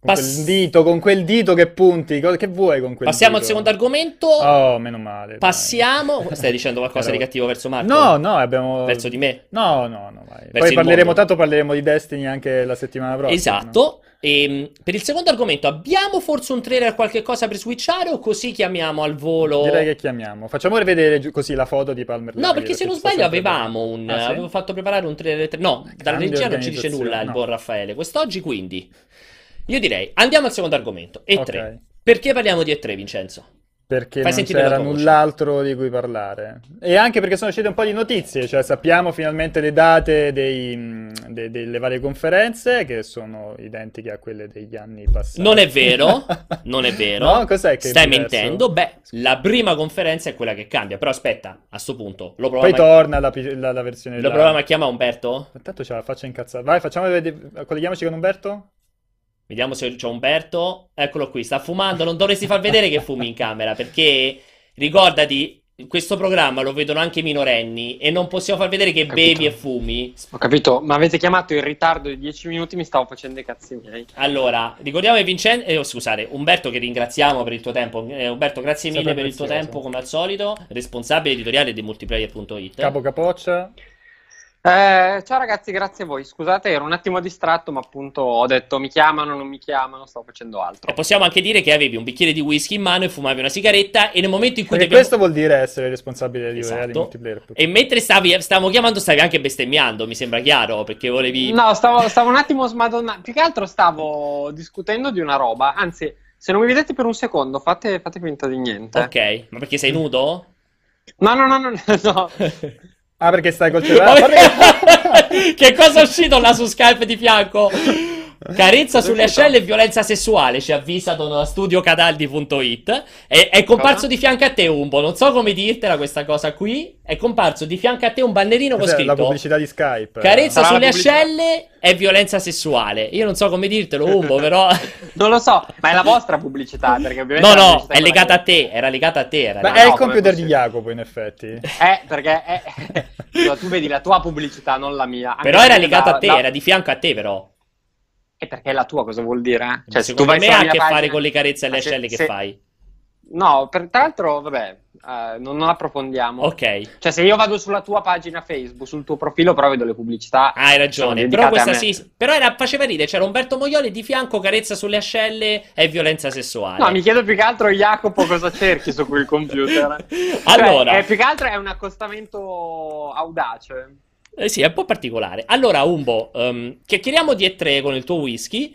Con Pass- quel dito, con quel dito che punti, che vuoi con quel Passiamo al dito? secondo argomento. Oh, meno male. dai. Passiamo. Stai dicendo qualcosa di cattivo verso Marco? No, no, abbiamo... Verso di me? No, no, no, vai. Poi parleremo, mondo. tanto parleremo di Destiny anche la settimana prossima. Esatto. E, per il secondo argomento, abbiamo forse un trailer, qualche cosa per switchare o così chiamiamo al volo? Direi che chiamiamo. Facciamo vedere giu- così la foto di Palmer No, perché se non sbaglio avevamo un... Ah, sì? Avevo fatto preparare un trailer... No, dalla regia non ci dice nulla il organizzazione, buon no. Raffaele. Quest'oggi quindi... Io direi, andiamo al secondo argomento. E3. Ok. Perché parliamo di E3, Vincenzo? Perché Fai non c'era null'altro di cui parlare. E anche perché sono uscite un po' di notizie, cioè sappiamo finalmente le date dei, mh, de- delle varie conferenze, che sono identiche a quelle degli anni passati. Non è vero, non è vero. No, cos'è che Stai mentendo? Beh, la prima conferenza è quella che cambia. Però aspetta, a sto punto, lo Poi proviamo, a... torna la, la- la versione lo là. proviamo a chiamare Umberto? Intanto c'ha la faccia incazzata. Vai, facciamo. Colleghiamoci con Umberto? Vediamo se c'è Umberto. Eccolo qui, sta fumando. Non dovresti far vedere che fumi in camera perché ricordati, questo programma lo vedono anche i minorenni e non possiamo far vedere che bevi e fumi. Ho capito, ma avete chiamato in ritardo di 10 minuti, mi stavo facendo i cazzi miei. Allora, ricordiamo che Vincenzo, eh, oh, scusate, Umberto che ringraziamo per il tuo tempo. Eh, Umberto, grazie mille per il tuo tempo come al solito, responsabile editoriale di multiplayer.it. Capo Capoccia. Eh, ciao ragazzi, grazie a voi. Scusate, ero un attimo distratto, ma appunto ho detto mi chiamano, non mi chiamano, stavo facendo altro. E possiamo anche dire che avevi un bicchiere di whisky in mano e fumavi una sigaretta e nel momento in cui Perché abbiamo- questo vuol dire essere responsabile di Esatto. di multiplayer. E mentre stavi, stavamo chiamando stavi anche bestemmiando, mi sembra chiaro, perché volevi... No, stavo, stavo un attimo smadonnando. Più che altro stavo discutendo di una roba. Anzi, se non mi vedete per un secondo, fate, fate finta di niente. Ok, ma perché sei nudo? No, no, no, no, no. Ah, perché stai col cellulare? che cosa è uscito là su Skype di fianco? Carezza sulle ascelle e violenza sessuale, ci avvisa da studiocataldi.it. È, è comparso Cosa? di fianco a te, Umbo. Non so come dirtela questa cosa qui. È comparso di fianco a te un bannerino con la scritto pubblicità di Skype. Carezza Sarà la sulle ascelle e violenza sessuale. Io non so come dirtelo, Umbo, però. Non lo so, ma è la vostra pubblicità, perché ovviamente... No, la no, è legata che- a te. Era legata a te. Era Ma no, è il com'è computer di? Jacopo, in effetti. Eh, perché è... no, tu vedi la tua pubblicità, non la mia. Anche Però era legata la- a te, la- era di fianco a te, però. E perché è la tua, cosa vuol dire? Cioè, se tu Secondo vai me ha a che fare pagina- con le carezze alle Ma se- ascelle che fai. No, per, tra l'altro, vabbè, eh, non, non approfondiamo. Ok. Cioè, se io vado sulla tua pagina Facebook, sul tuo profilo, però vedo le pubblicità. Ah, hai ragione. Però questa sì. Però era, faceva ridere. C'era Umberto Moioli di fianco, carezza sulle ascelle e violenza sessuale. No, mi chiedo più che altro, Jacopo, cosa cerchi su quel computer. Allora. Cioè, è, più che altro è un accostamento audace. Eh sì, è un po' particolare. Allora, Umbo, ehm, chiacchieriamo di E3 con il tuo whisky.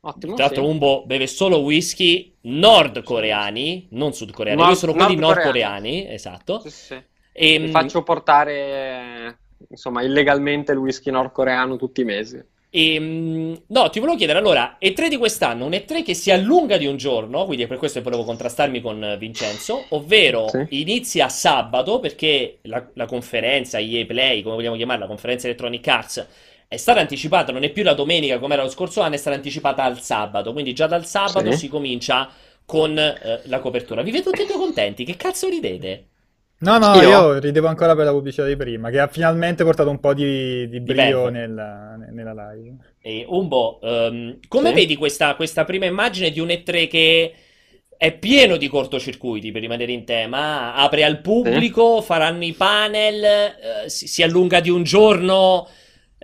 Ottimo. Tra l'altro, sì. Umbo beve solo whisky nordcoreani, non sudcoreani. Nord- Io sono quelli nordcoreani. nordcoreani, esatto. Sì, sì. E, Mi faccio portare, insomma, illegalmente il whisky nordcoreano tutti i mesi. E, mm, no, ti volevo chiedere allora, E3 di quest'anno, un E3 che si allunga di un giorno, quindi è per questo che volevo contrastarmi con eh, Vincenzo, ovvero Sì. inizia sabato perché la, la conferenza EA Play, come vogliamo chiamarla, la conferenza Electronic Arts, è stata anticipata, non è più la domenica come era lo scorso anno, è stata anticipata al sabato, quindi già dal sabato Sì. si comincia con eh, la copertura. Vi vedo tutti contenti, che cazzo ridete? No, no, Io? io ridevo ancora per la pubblicità di prima, che ha finalmente portato un po' di, di brio nella, nella live. E Umbo, ehm, come Sì. vedi questa, questa prima immagine di un E3 che è pieno di cortocircuiti per rimanere in tema? Apre al pubblico, faranno i panel, eh, si, si allunga di un giorno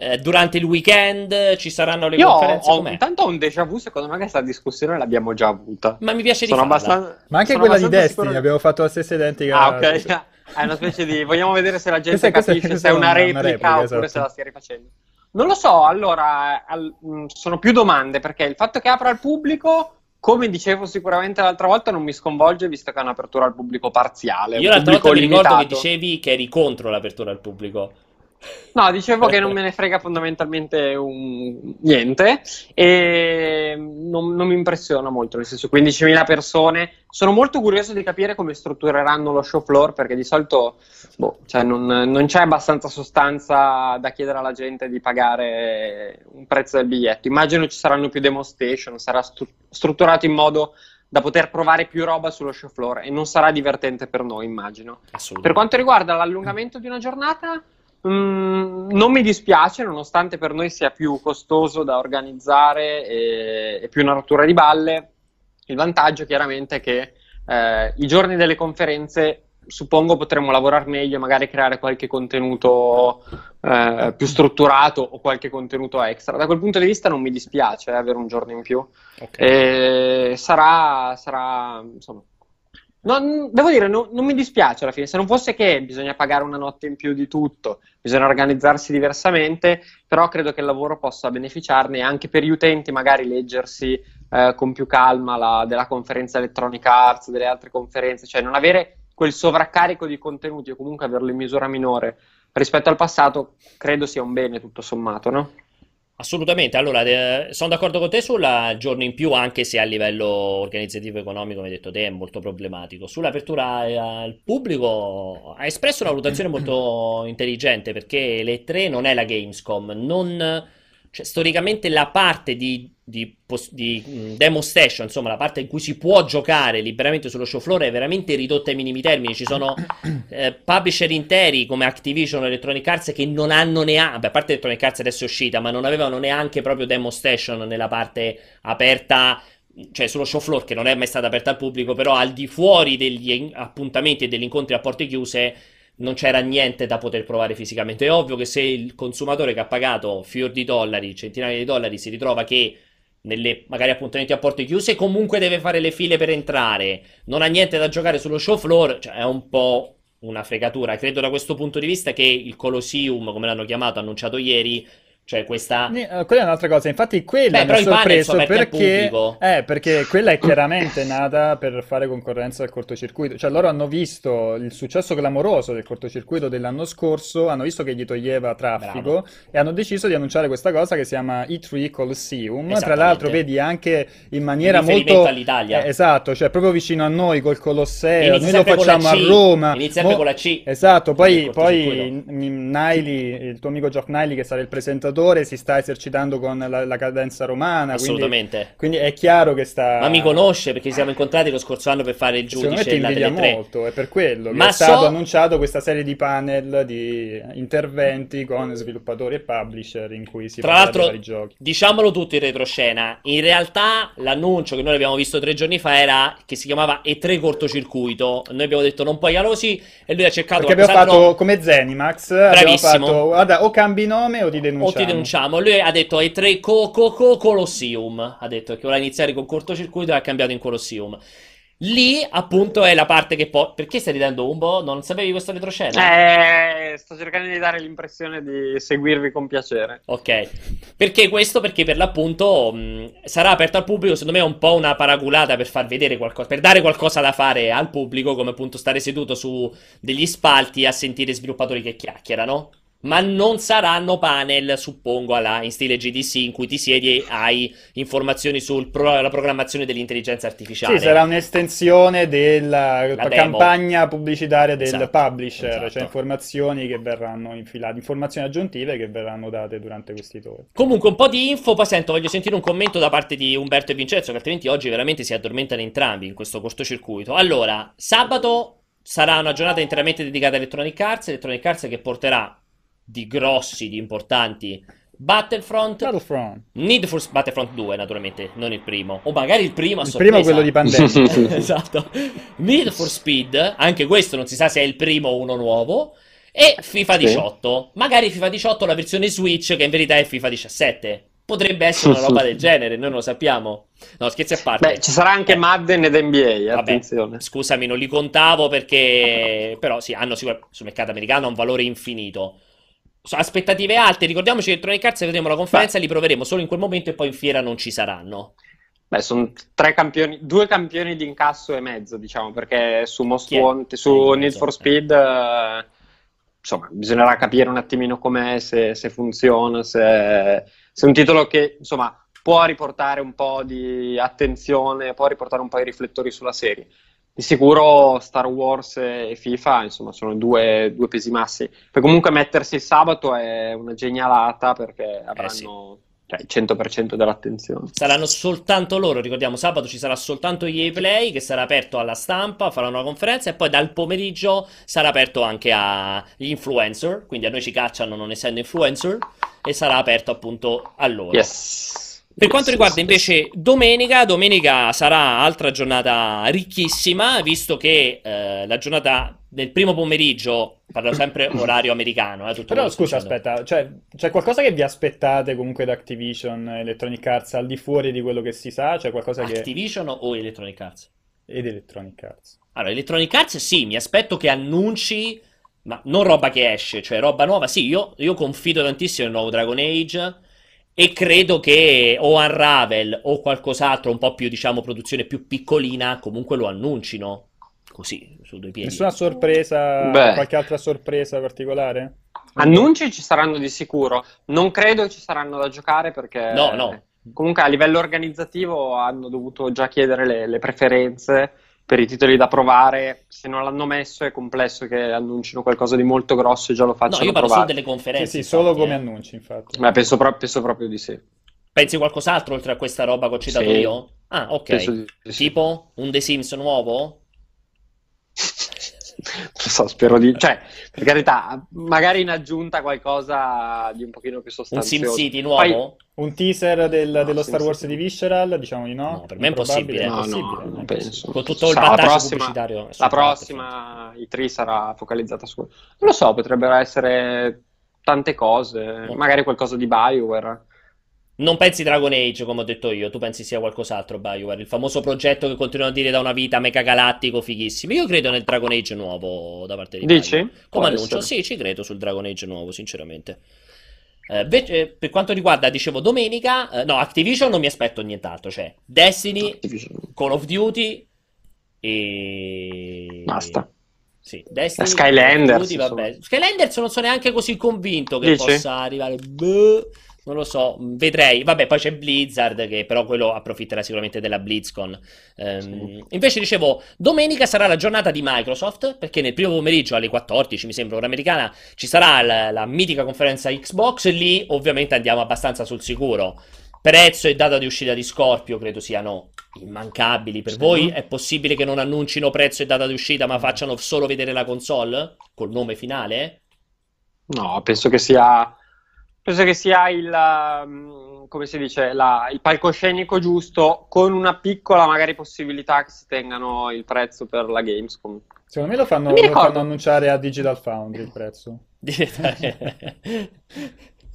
eh, durante il weekend, ci saranno le Io conferenze. ho- com'è? intanto ho un déjà vu, secondo me questa discussione l'abbiamo già avuta. Ma mi piace di Sono farla. abbastanza... Ma anche sono quella di Destiny, sicuro- abbiamo fatto la stessa identica. Ah, ok. È una specie di... Vogliamo vedere se la gente Questa capisce questa se è una una- una replica, replica, oppure esatto. se la stia rifacendo. Non lo so, allora, al- mh, sono più domande, perché il fatto che apra al pubblico, come dicevo sicuramente l'altra volta, non mi sconvolge, visto che è un'apertura al pubblico parziale. Io l'altra volta mi ricordo che dicevi che eri contro l'apertura al pubblico. No, dicevo che non me ne frega fondamentalmente un- niente e non, non mi impressiona molto, nel senso 15.000 persone. Sono molto curioso di capire come struttureranno lo show floor perché di solito boh, cioè non, non c'è abbastanza sostanza da chiedere alla gente di pagare un prezzo del biglietto. Immagino ci saranno più demo station, sarà stru- strutturato in modo da poter provare più roba sullo show floor e non sarà divertente per noi, immagino. Per quanto riguarda l'allungamento di una giornata, Mm, non mi dispiace, nonostante per noi sia più costoso da organizzare e, e più una rottura di balle. Il vantaggio chiaramente è che eh, i giorni delle conferenze suppongo potremmo lavorare meglio, magari creare qualche contenuto eh, più strutturato o qualche contenuto extra. Da quel punto di vista non mi dispiace eh, avere un giorno in più. Okay. sarà, sarà, insomma, non, devo dire, no, non mi dispiace alla fine. Se non fosse che bisogna pagare una notte in più di tutto, bisogna organizzarsi diversamente, però credo che il lavoro possa beneficiarne anche per gli utenti, magari leggersi eh, con più calma la, della conferenza Electronic Arts, delle altre conferenze, cioè non avere quel sovraccarico di contenuti o comunque averlo in misura minore rispetto al passato, credo sia un bene tutto sommato, no? Assolutamente, allora eh, sono d'accordo con te sul giorno in più, anche se a livello organizzativo e economico, come hai detto te, è molto problematico. Sull'apertura al pubblico ha espresso una valutazione molto intelligente perché le tre non è la Gamescom, non cioè, storicamente la parte di, di, di demo station, insomma, la parte in cui si può giocare liberamente sullo show floor è veramente ridotta ai minimi termini. Ci sono eh, publisher interi come Activision Electronic Arts che non hanno neanche, a parte Electronic Arts adesso è uscita, ma non avevano neanche proprio demo station nella parte aperta cioè sullo show floor che non è mai stata aperta al pubblico, però al di fuori degli appuntamenti e degli incontri a porte chiuse non c'era niente da poter provare fisicamente. È ovvio che se il consumatore che ha pagato fior di dollari, centinaia di dollari, si ritrova che nelle magari appuntamenti a porte chiuse comunque deve fare le file per entrare, non ha niente da giocare sullo show floor, cioè è un po' una fregatura. Credo da questo punto di vista che il Colosseum, come l'hanno chiamato, annunciato ieri, cioè questa... Uh, quella è un'altra cosa, infatti quella Beh, mi ha sorpreso perché... Eh, perché quella è chiaramente nata per fare concorrenza al cortocircuito, cioè loro hanno visto il successo clamoroso del cortocircuito dell'anno scorso, hanno visto che gli toglieva traffico Bravo. e hanno deciso di annunciare questa cosa che si chiama E3 Colosseum, tra l'altro vedi anche in maniera molto... all'Italia. Eh, esatto, cioè proprio vicino a noi col Colosseo, Inizia noi lo facciamo a Roma. Inizia Mo... con la C. Esatto, poi, poi Niley, il tuo amico Geoff Niley che sarà il presentatore giocatore si sta esercitando con la, la cadenza romana. Assolutamente. Quindi, quindi, è chiaro che sta. Ma mi conosce perché ci siamo incontrati lo scorso anno per fare il giudice me ti invidia molto, è per quello Ma è so... stato annunciato questa serie di panel di interventi con sviluppatori e publisher in cui si Tra l'altro, di giochi. Diciamolo tutto in retroscena. In realtà l'annuncio che noi abbiamo visto tre giorni fa era che si chiamava E3 cortocircuito. Noi abbiamo detto non puoi così e lui ha cercato Perché abbiamo fatto come Zenimax, Bravissimo. abbiamo fatto guarda, o cambi nome o ti denunciamo. O ti denunciamo. Lui ha detto è 3 co, co, co Colosseum. Ha detto che voleva iniziare con cortocircuito e ha cambiato in Colosseum. Lì, appunto, è la parte che poi. Perché stai ridendo un po'? Non sapevi questa retroscena? Eh, sto cercando di dare l'impressione di seguirvi con piacere. Ok. Perché questo? Perché per l'appunto mh, sarà aperto al pubblico. Secondo me è un po' una paraculata per far vedere qualcosa, per dare qualcosa da fare al pubblico, come appunto stare seduto su degli spalti a sentire sviluppatori che chiacchierano ma non saranno panel, suppongo, alla, in stile GDC in cui ti siedi e hai informazioni sulla pro, programmazione dell'intelligenza artificiale. Sì, sarà un'estensione della campagna pubblicitaria del esatto, publisher, cioè esatto. cioè informazioni che verranno infilate, informazioni aggiuntive che verranno date durante questi tour. Comunque, un po' di info, poi sento, voglio sentire un commento da parte di Umberto e Vincenzo, che altrimenti oggi veramente si addormentano entrambi in questo cortocircuito. Allora, sabato sarà una giornata interamente dedicata a Electronic Arts, Electronic Arts che porterà di grossi, di importanti. Battlefront, Battlefront. Need for Battlefront 2, naturalmente, non il primo. O magari il primo a il sorpresa. primo quello di pandemia. esatto. Need for Speed, anche questo non si sa se è il primo o uno nuovo. E FIFA 18. Sì. Magari FIFA 18 la versione Switch, che in verità è FIFA 17. Potrebbe essere una roba del genere, noi non lo sappiamo. No, scherzi a parte. Beh, ci sarà anche eh. Madden ed NBA, attenzione. Vabbè, scusami, non li contavo perché... Però sì, hanno sul mercato americano un valore infinito aspettative alte. Ricordiamoci che Electronic Arts vedremo la conferenza Beh. li proveremo solo in quel momento e poi in fiera non ci saranno. Beh, sono tre campioni, due campioni di incasso e mezzo, diciamo, perché su Most Wanted, su Need for Speed, eh, insomma, bisognerà capire un attimino com'è, se, se funziona, se, se, è un titolo che, insomma, può riportare un po' di attenzione, può riportare un po' i riflettori sulla serie. Di sicuro Star Wars e FIFA, insomma, sono due, due pesi massi. Per comunque mettersi il sabato è una genialata perché avranno... Eh sì cioè il 100% dell'attenzione. Saranno soltanto loro, ricordiamo, sabato ci sarà soltanto EA Play che sarà aperto alla stampa, faranno una conferenza e poi dal pomeriggio sarà aperto anche agli influencer, quindi a noi ci cacciano non essendo influencer e sarà aperto appunto a loro. Yes. Per quanto riguarda invece domenica, domenica sarà altra giornata ricchissima, visto che eh, la giornata del primo pomeriggio, parlo sempre orario americano, eh, Però scusa, aspetta, cioè, c'è qualcosa che vi aspettate comunque da Activision, Electronic Arts, al di fuori di quello che si sa? C'è qualcosa che... Activision o Electronic Arts? Ed Electronic Arts. Allora, Electronic Arts sì, mi aspetto che annunci, ma non roba che esce, cioè roba nuova. Sì, io, io confido tantissimo nel nuovo Dragon Age e credo che o Unravel o qualcos'altro, un po' più, diciamo, produzione più piccolina, comunque lo annuncino. Così, su due piedi. Nessuna sorpresa, Beh. qualche altra sorpresa particolare? Annunci ci saranno di sicuro. Non credo ci saranno da giocare perché No, no. comunque a livello organizzativo hanno dovuto già chiedere le, le preferenze per i titoli da provare. Se non l'hanno messo è complesso che annuncino qualcosa di molto grosso e già lo No, facciano io parlo solo delle Sì, conferenze. sì, solo infatti, come eh. annunci, infatti. Ma penso, pro- penso proprio di sì. Pensi qualcos'altro oltre a questa roba che ho citato Sì. io? Ah, ok. Di sì. Tipo un The Sims nuovo? Non so, spero di... Cioè, per carità, magari in aggiunta qualcosa di un pochino più Un sostanzioso. SimCity Poi- nuovo? Un teaser del- No, dello Star Wars di Visceral? Diciamo di no? No, per me è impossibile. No, impossibile. no, non È penso. Con tutto il Sa- prossima- pubblicitario. La prossima E3 sarà focalizzata su... Non lo so, potrebbero essere tante cose, magari qualcosa di Bioware. Non pensi Dragon Age, come ho detto io, tu pensi sia qualcos'altro, BioWare, il famoso progetto che continuano a dire da una vita, mega galattico, fighissimo. Io credo nel Dragon Age nuovo da parte di Dici? BioWare. Può Come annuncio? essere. Sì, ci credo sul Dragon Age nuovo, sinceramente. Eh, invece, per quanto riguarda, dicevo, domenica, eh, no, Activision non mi aspetto nient'altro, cioè Destiny, Activision. Call of Duty e... Basta. Sì, Destiny, of Duty. Skylanders non sono neanche così convinto che Dici? possa arrivare. Boh, non lo so, vedrei. Vabbè, poi c'è Blizzard che però quello approfitterà sicuramente della BlizzCon. Ehm, Invece dicevo, domenica sarà la giornata di Microsoft perché nel primo pomeriggio alle 14, mi sembra ora americana, ci sarà la, la mitica conferenza Xbox. Lì ovviamente andiamo abbastanza sul sicuro. Prezzo e data di uscita di Scorpio credo siano immancabili. Per Sì. voi è possibile che non annuncino prezzo e data di uscita, ma facciano solo vedere la console col nome finale? No, penso che sia... Penso che sia il... um, come si dice? la- il palcoscenico giusto con una piccola magari possibilità che si tengano il prezzo per la Gamescom. Secondo me lo fanno, lo ricordo. fanno annunciare a Digital Foundry il prezzo.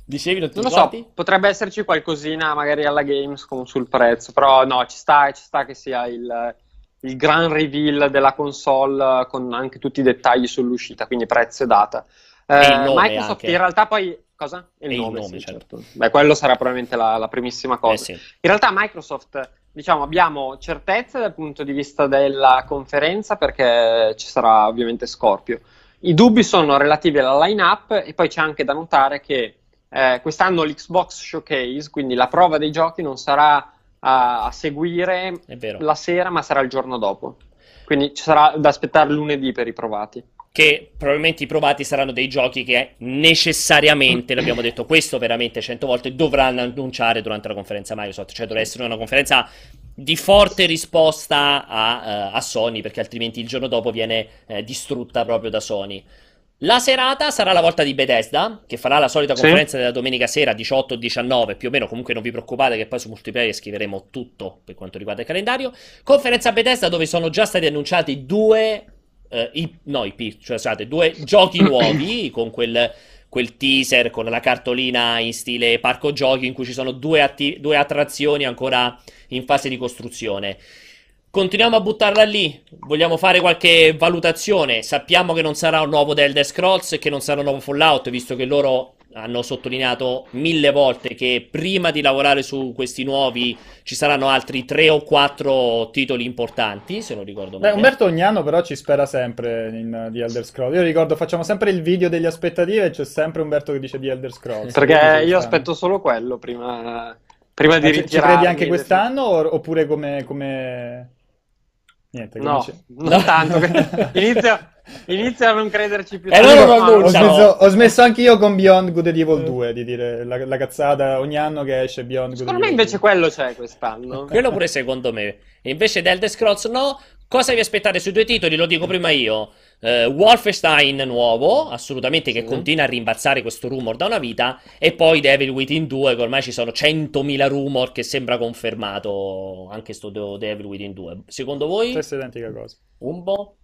Dicevi, non lo so, potrebbe esserci qualcosina magari alla Gamescom sul prezzo, però no, ci sta, ci sta che sia il, il gran reveal della console con anche tutti i dettagli sull'uscita, quindi prezzo e data. Il Eh, Microsoft anche. in realtà poi... Cosa? E il nome, sì, certo. Beh, quello sarà probabilmente la, la primissima cosa. Eh sì. In realtà Microsoft, diciamo, abbiamo certezze dal punto di vista della conferenza perché ci sarà ovviamente Scorpio. I dubbi sono relativi alla line-up e poi c'è anche da notare che eh, quest'anno l'Xbox Showcase, quindi la prova dei giochi, non sarà a, a seguire la sera, ma sarà il giorno dopo. Quindi ci sarà da aspettare lunedì per i provati. Che probabilmente i provati saranno dei giochi che necessariamente, l'abbiamo detto questo veramente cento volte, dovranno annunciare durante la conferenza Microsoft. Cioè dovrà essere una conferenza di forte risposta a, eh, a Sony, perché altrimenti il giorno dopo viene eh, distrutta proprio da Sony. La serata sarà la volta di Bethesda, che farà la solita Sì. conferenza della domenica sera 18-19, più o meno, comunque non vi preoccupate che poi su multiplayer scriveremo tutto per quanto riguarda il calendario. Conferenza Bethesda dove sono già stati annunciati due, eh, i- no IP, cioè scusate, due giochi nuovi con quel, quel teaser con la cartolina in stile parco giochi in cui ci sono due, atti- due attrazioni ancora in fase di costruzione. Continuiamo a buttarla lì. Vogliamo fare qualche valutazione. Sappiamo che non sarà un nuovo The Elder Scrolls e che non sarà un nuovo Fallout, visto che loro hanno sottolineato mille volte che prima di lavorare su questi nuovi ci saranno altri tre o quattro titoli importanti, se non ricordo Beh, male. Umberto ogni anno però ci spera sempre in, di Elder Scrolls. Io ricordo, facciamo sempre il video degli aspettative e c'è sempre Umberto che dice di Elder Scrolls. Perché io aspetto solo quello prima, prima di Ma ci, ci ritirarmi. credi anche quest'anno o- oppure come, come... Niente, No, cominci- non tanto. inizio, inizio a non crederci più E tanto. loro non ho, smesso, ho smesso anche io con Beyond Good and Evil 2 di dire la, la cazzata ogni anno che esce Beyond Good Secondo me Evil invece 2. quello c'è quest'anno. Quello pure secondo me. E invece di Elder Scrolls no. Cosa vi aspettate sui due titoli? Lo dico prima io. Eh, Wolfenstein nuovo, assolutamente, che Sì. continua a rimbalzare questo rumor da una vita. E poi Devil Within 2, che ormai ci sono 100.000 rumor che sembra confermato anche sto De- Devil Within 2. Secondo voi? Stessa identica cosa. Un po'?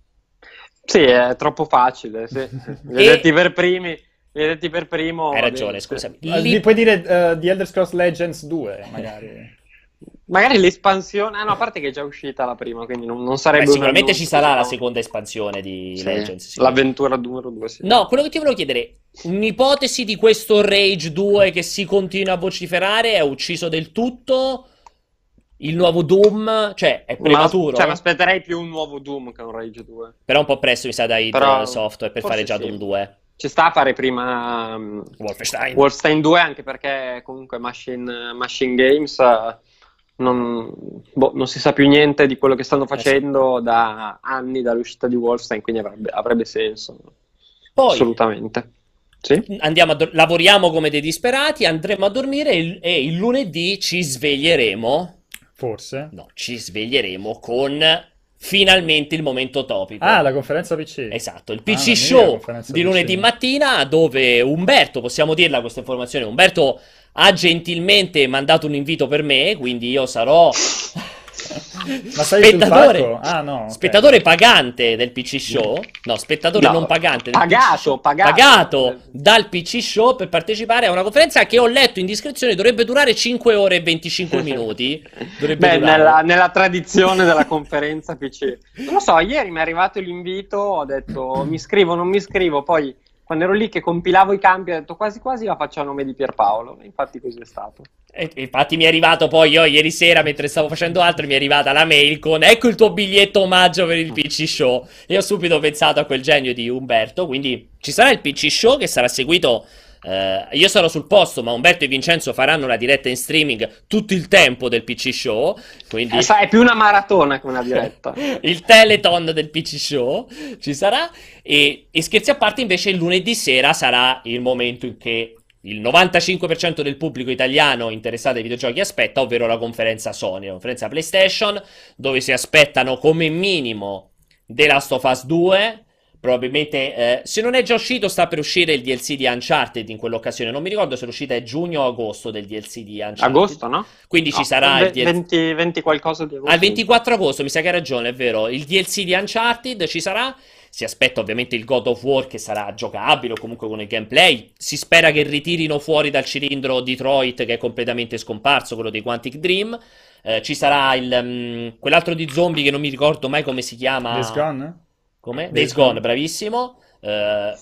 Sì, è troppo facile. Sì. Li hai detti per primi. Li hai detti per primo. Hai ragione, Sì. scusami. Ah, di- puoi dire eh, The Elder Scrolls Legends 2, magari. Magari l'espansione. Ah, no, a parte che è già uscita la prima, quindi non, non sarebbe Beh, sicuramente ci sarà la seconda espansione di Sì, Legends. L'avventura numero 2. Sì. No, quello che ti volevo chiedere, un'ipotesi di questo Rage 2 che si continua a vociferare è ucciso del tutto? Il nuovo Doom? Cioè, è Ma, prematuro? cioè, mi aspetterei più un nuovo Doom che un Rage 2. Però un po' presto mi sa da id Però, Software per forse fare già sì. Doom 2. Ci sta a fare prima um, Wolfenstein. Wolfenstein 2 anche perché comunque Machine, Machine Games eh, non, boh, non si sa più niente di quello che stanno Eh sì. facendo da anni dall'uscita di Wolfenstein, quindi avrebbe, avrebbe senso. Poi Assolutamente. Sì? andiamo a dor- lavoriamo come dei disperati, andremo a dormire e il, e il lunedì ci sveglieremo. Forse. No, ci sveglieremo con finalmente il momento topico. Ah, la conferenza PC. Esatto, il Ah, PC mi Show di PC. lunedì mattina dove Umberto, possiamo dirla questa informazione, Umberto ha gentilmente mandato un invito per me, quindi io sarò Ma sul spettatore? Ah, no, ok. spettatore pagante del PC Show, no, spettatore No, non pagante del pagato, PC Show, pagato. dal PC Show per partecipare a una conferenza che ho letto in descrizione dovrebbe durare 5 ore e 25 minuti. Dovrebbe Beh, nella, nella tradizione della conferenza PC. Non lo so, ieri mi è arrivato l'invito, ho detto mi iscrivo, non mi iscrivo, poi quando ero lì che compilavo i campi ho detto quasi quasi la faccio a nome di Pierpaolo, infatti così è stato. E infatti mi è arrivato poi io ieri sera mentre stavo facendo altro mi è arrivata la mail con ecco il tuo biglietto omaggio per il PC Show e ho subito pensato a quel genio di Umberto quindi ci sarà il PC Show che sarà seguito eh, io sarò sul posto ma Umberto e Vincenzo faranno la diretta in streaming tutto il tempo del PC Show quindi Eh, è più una maratona che una diretta. il Teleton del PC Show ci sarà e, e scherzi a parte invece il lunedì sera sarà il momento in che il 95% del pubblico italiano interessato ai videogiochi aspetta, ovvero la conferenza Sony, la conferenza PlayStation, dove si aspettano come minimo The Last of Us 2. Probabilmente, eh, se non è già uscito, sta per uscire il DLC di Uncharted in quell'occasione. Non mi ricordo se l'uscita è giugno o agosto del DLC di Uncharted. Agosto, no? Quindi ci No, sarà ve- il DLC. 20, 20 qualcosa di agosto. Al 24 agosto, mi sa che hai ragione, è vero. Il DLC di Uncharted ci sarà. Si aspetta ovviamente il God of War che sarà giocabile o comunque con il gameplay. Si spera che ritirino fuori dal cilindro Detroit che è completamente scomparso, quello dei Quantic Dream. Eh, ci sarà il, mm, quell'altro di zombie che non mi ricordo mai come si chiama. Days Gone? Come? Days Gone. bravissimo. Eh,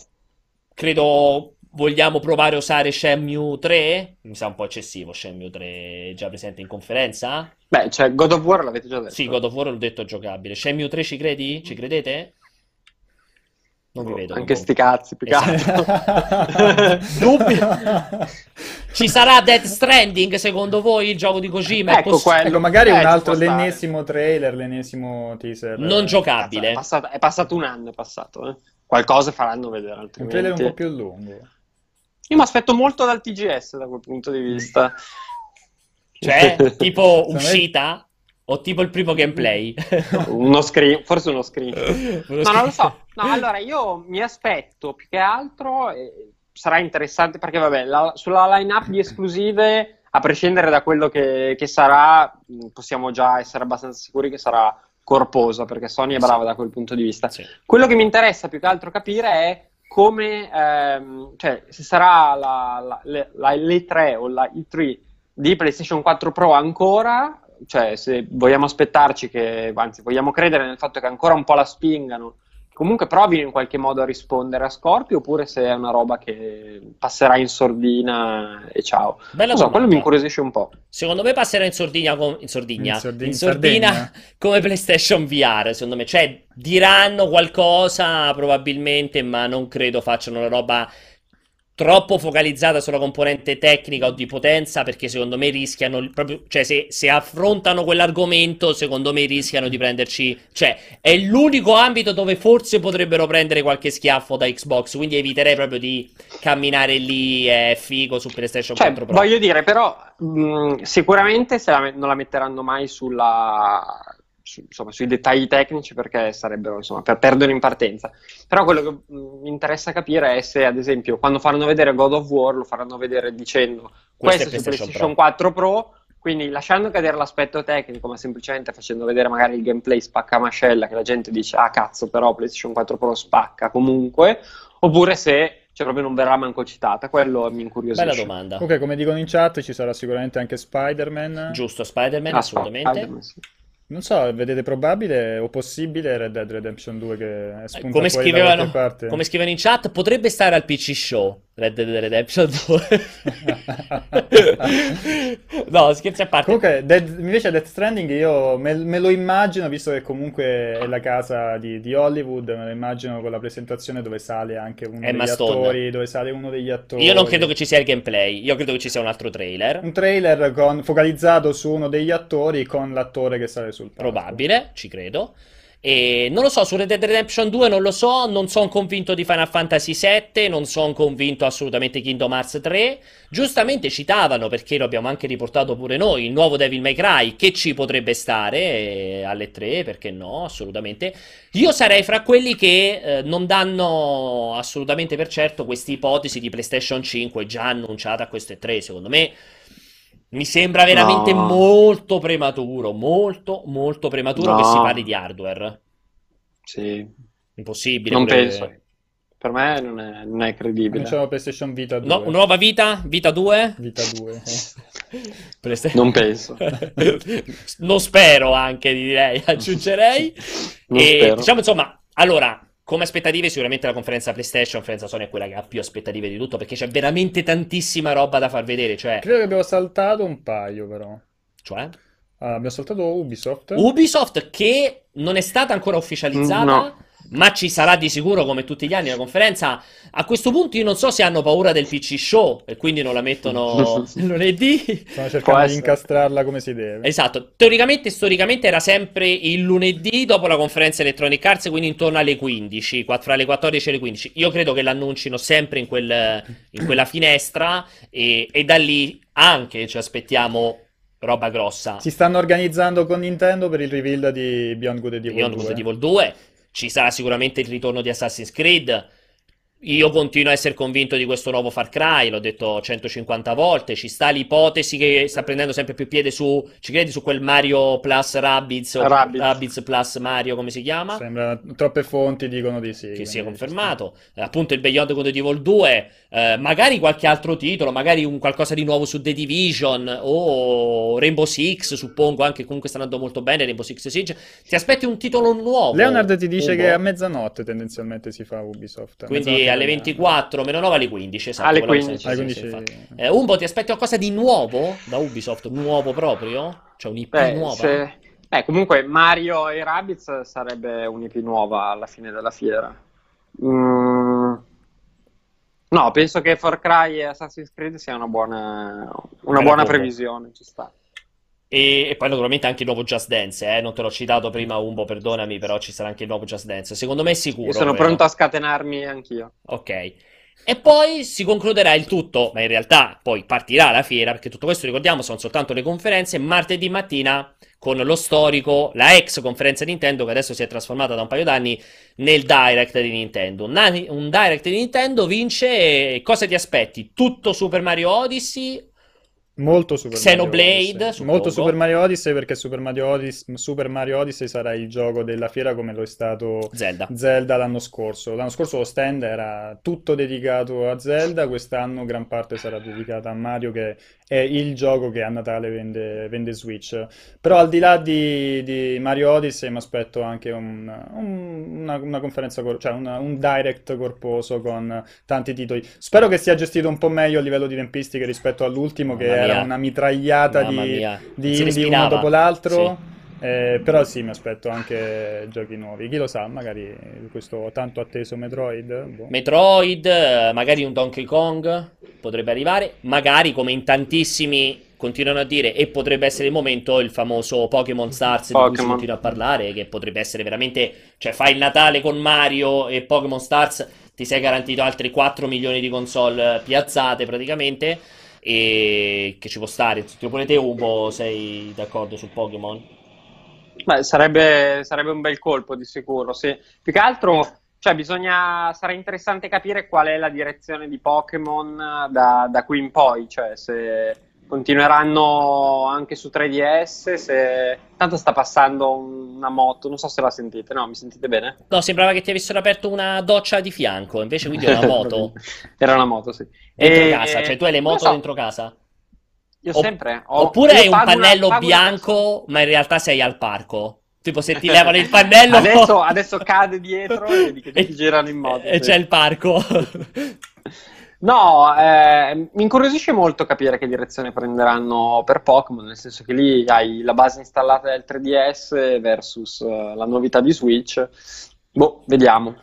credo vogliamo provare a usare Shenmue 3. Mi sa un po' eccessivo Shenmue 3 già presente in conferenza. Beh, cioè God of War l'avete già detto. Sì, God of War l'ho detto giocabile. Shenmue 3 ci credi? Ci credete? Non vi Boh, vedo. Anche non sti cazzi, più Esatto. Dubbi? Ci sarà Death Stranding secondo voi il gioco di Kojima? È Ecco poss- quello. Ecco, magari Eh, un altro, stare. l'ennesimo trailer, l'ennesimo teaser. Non Eh, giocabile. È passato, è passato un anno, è passato. eh. Qualcosa faranno vedere Un altrimenti. trailer un po' più lungo. Io mi aspetto molto dal TGS da quel punto di vista. Cioè, tipo uscita? O tipo il primo gameplay? uno screen, forse uno screen. Uno No, non lo so. No, allora io mi aspetto più che altro, eh, sarà interessante perché, vabbè, la- sulla line-up di esclusive, a prescindere da quello che, che sarà, mh, possiamo già essere abbastanza sicuri che sarà corposa, perché Sony è brava Sì. da quel punto di vista. Sì. Quello che mi interessa più che altro capire è come, ehm, cioè, se sarà la, la, le- la l'E3 o la E3 di PlayStation 4 Pro ancora, cioè se vogliamo aspettarci che, anzi vogliamo credere nel fatto che ancora un po' la spingano, che comunque provino in qualche modo a rispondere a Scorpio, oppure se è una roba che passerà in sordina e ciao. Bella so, quello mi incuriosisce un po'. Secondo me passerà in sordina, con- in sordina, In sordi- in in sordina come PlayStation VR, secondo me. Cioè, diranno qualcosa probabilmente, ma non credo facciano una roba troppo focalizzata sulla componente tecnica o di potenza perché secondo me rischiano proprio, cioè se, se, affrontano quell'argomento secondo me rischiano di prenderci, cioè è l'unico ambito dove forse potrebbero prendere qualche schiaffo da Xbox, quindi eviterei proprio di camminare lì è figo su PlayStation cioè, 4 Pro. Voglio dire però mh, sicuramente se la, non la metteranno mai sulla su, insomma, sui dettagli tecnici perché sarebbero insomma, per perdere in partenza. Però quello che mi interessa capire è se, ad esempio, quando faranno vedere God of War, lo faranno vedere dicendo questo, questo è su PlayStation, PlayStation 4 Pro. Quindi lasciando cadere l'aspetto tecnico, ma semplicemente facendo vedere magari il gameplay spacca mascella, che la gente dice, ah cazzo, però PlayStation 4 Pro spacca comunque, oppure se cioè proprio non verrà manco citata, quello mi incuriosisce. Bella domanda. Ok, come dicono in chat ci sarà sicuramente anche Spider-Man. Giusto, Spider-Man, ah, assolutamente. Spider-Man, sì. Non so, vedete probabile o possibile Red Dead Redemption 2 che è spunta come scrivevano, come scrivevano in chat, potrebbe stare al PC Show Red Dead Redemption 2. no, scherzi a parte. Comunque, Dead, invece Death Stranding io me, me, lo immagino, visto che comunque è la casa di, di, Hollywood, me lo immagino con la presentazione dove sale anche uno Emma degli Stone. attori, dove sale uno degli attori. Io non credo che ci sia il gameplay, io credo che ci sia un altro trailer. Un trailer con, focalizzato su uno degli attori con l'attore che sale sul palco. Probabile, ci credo. E non lo so, su Red Dead Redemption 2 non lo so, non sono convinto di Final Fantasy VII, non sono convinto assolutamente Kingdom Hearts 3. Giustamente citavano, perché lo abbiamo anche riportato pure noi, il nuovo Devil May Cry, che ci potrebbe stare eh, alle 3, perché no, assolutamente. Io sarei fra quelli che eh, non danno assolutamente per certo questa ipotesi di PlayStation 5 già annunciata a queste 3, secondo me mi sembra veramente no. molto prematuro, molto, molto prematuro no. che si parli di hardware. Sì. Impossibile. Non pure... penso. Per me non è, non è credibile. C'è PlayStation Vita 2. No, nuova vita? Vita 2? Vita 2. PlayStation... Non penso. non spero anche, direi, aggiungerei. Non e, spero. Diciamo insomma, allora, come aspettative, sicuramente la conferenza PlayStation, la conferenza Sony è quella che ha più aspettative di tutto, perché c'è veramente tantissima roba da far vedere. Cioè... Credo che abbiamo saltato un paio, però. Cioè? Uh, abbiamo saltato Ubisoft. Ubisoft che non è stata ancora ufficializzata. No ma ci sarà di sicuro come tutti gli anni la conferenza. A questo punto io non so se hanno paura del PC show e quindi non la mettono lunedì. Stanno cercando di incastrarla come si deve. Esatto, teoricamente storicamente era sempre il lunedì dopo la conferenza Electronic Arts, quindi intorno alle 15, fra le 14 e le 15. Io credo che l'annuncino sempre in, quel, in quella finestra e, e da lì anche ci aspettiamo roba grossa. Si stanno organizzando con Nintendo per il reveal di Beyond Good and Evil Beyond 2. Good and Evil 2 ci sarà sicuramente il ritorno di Assassin's Creed. Io continuo a essere convinto di questo nuovo Far Cry, l'ho detto 150 volte. Ci sta l'ipotesi che sta prendendo sempre più piede su. Ci credi su quel Mario Plus Rabbids? Rabbids, Rabbids Plus Mario, come si chiama? Sembra troppe fonti dicono di sì. Che sia confermato. Eh, appunto il Beyond Good Evil 2. Eh, magari qualche altro titolo, magari un qualcosa di nuovo su The Division o Rainbow Six, suppongo anche comunque sta andando molto bene Rainbow Six Siege. Ti aspetti un titolo nuovo? Leonard ti dice Ubo. che a mezzanotte tendenzialmente si fa Ubisoft. Quindi alle 24, meno 9 alle 15, esatto. Alle 15. Alle 15. Eh, Umbo, ti aspetti qualcosa di nuovo da Ubisoft? Nuovo proprio? Cioè un'IP Beh, nuova? Se... Eh, comunque Mario e Rabbids sarebbe un'IP nuova alla fine della fiera. Mm... No, penso che Far Cry e Assassin's Creed sia una buona, una buona previsione, ci sta. E, e, poi naturalmente anche il nuovo Just Dance, eh? non te l'ho citato prima Umbo, perdonami, però ci sarà anche il nuovo Just Dance. Secondo me è sicuro. Io sono però. pronto a scatenarmi anch'io. Ok. E poi si concluderà il tutto, ma in realtà poi partirà la fiera, perché tutto questo ricordiamo sono soltanto le conferenze, martedì mattina con lo storico, la ex conferenza Nintendo che adesso si è trasformata da un paio d'anni nel Direct di Nintendo. Un, un Direct di Nintendo vince, cosa ti aspetti? Tutto Super Mario Odyssey Molto Super Xenoblade, Mario Odyssey. Molto Super Mario Odyssey perché Super Mario Odyssey, Super Mario Odyssey, sarà il gioco della fiera come lo è stato Zelda. Zelda l'anno scorso. L'anno scorso lo stand era tutto dedicato a Zelda, quest'anno gran parte sarà dedicata a Mario che è il gioco che a Natale vende, vende Switch. Però al di là di, di Mario Odyssey mi aspetto anche un, un, una, una, conferenza, cioè una, un direct corposo con tanti titoli. Spero che sia gestito un po' meglio a livello di tempistiche rispetto all'ultimo che era era una mitragliata di, di indie uno dopo l'altro. Sì. Eh, però sì, mi aspetto anche giochi nuovi. Chi lo sa, magari questo tanto atteso Metroid. Boh. Metroid, eh, magari un Donkey Kong potrebbe arrivare, magari come in tantissimi continuano a dire e potrebbe essere il momento il famoso Pokémon Stars di cui si continua a parlare che potrebbe essere veramente cioè fai il Natale con Mario e Pokémon Stars ti sei garantito altri 4 milioni di console piazzate praticamente e che ci può stare tipo pure te Ubo sei d'accordo su Pokémon? Beh, sarebbe, sarebbe un bel colpo di sicuro, sì. Più che altro, cioè, bisogna, sarà interessante capire qual è la direzione di Pokémon da, da qui in poi, cioè se continueranno anche su 3DS, se... Tanto sta passando una moto, non so se la sentite, no? Mi sentite bene? No, sembrava che ti avessero aperto una doccia di fianco, invece quindi è una moto Era una moto, sì. dentro E- casa, cioè tu hai le moto so, dentro casa. Io Opp- sempre ho- Oppure io hai un una- pannello una- bianco, ma in realtà sei al parco. Tipo se ti levano il pannello Adesso, adesso cade dietro e che tutti girano in moto. e sì. c'è il parco. No, eh, mi incuriosisce molto capire che direzione prenderanno per Pokémon, nel senso che lì hai la base installata del 3DS versus eh, la novità di Switch. Boh, vediamo.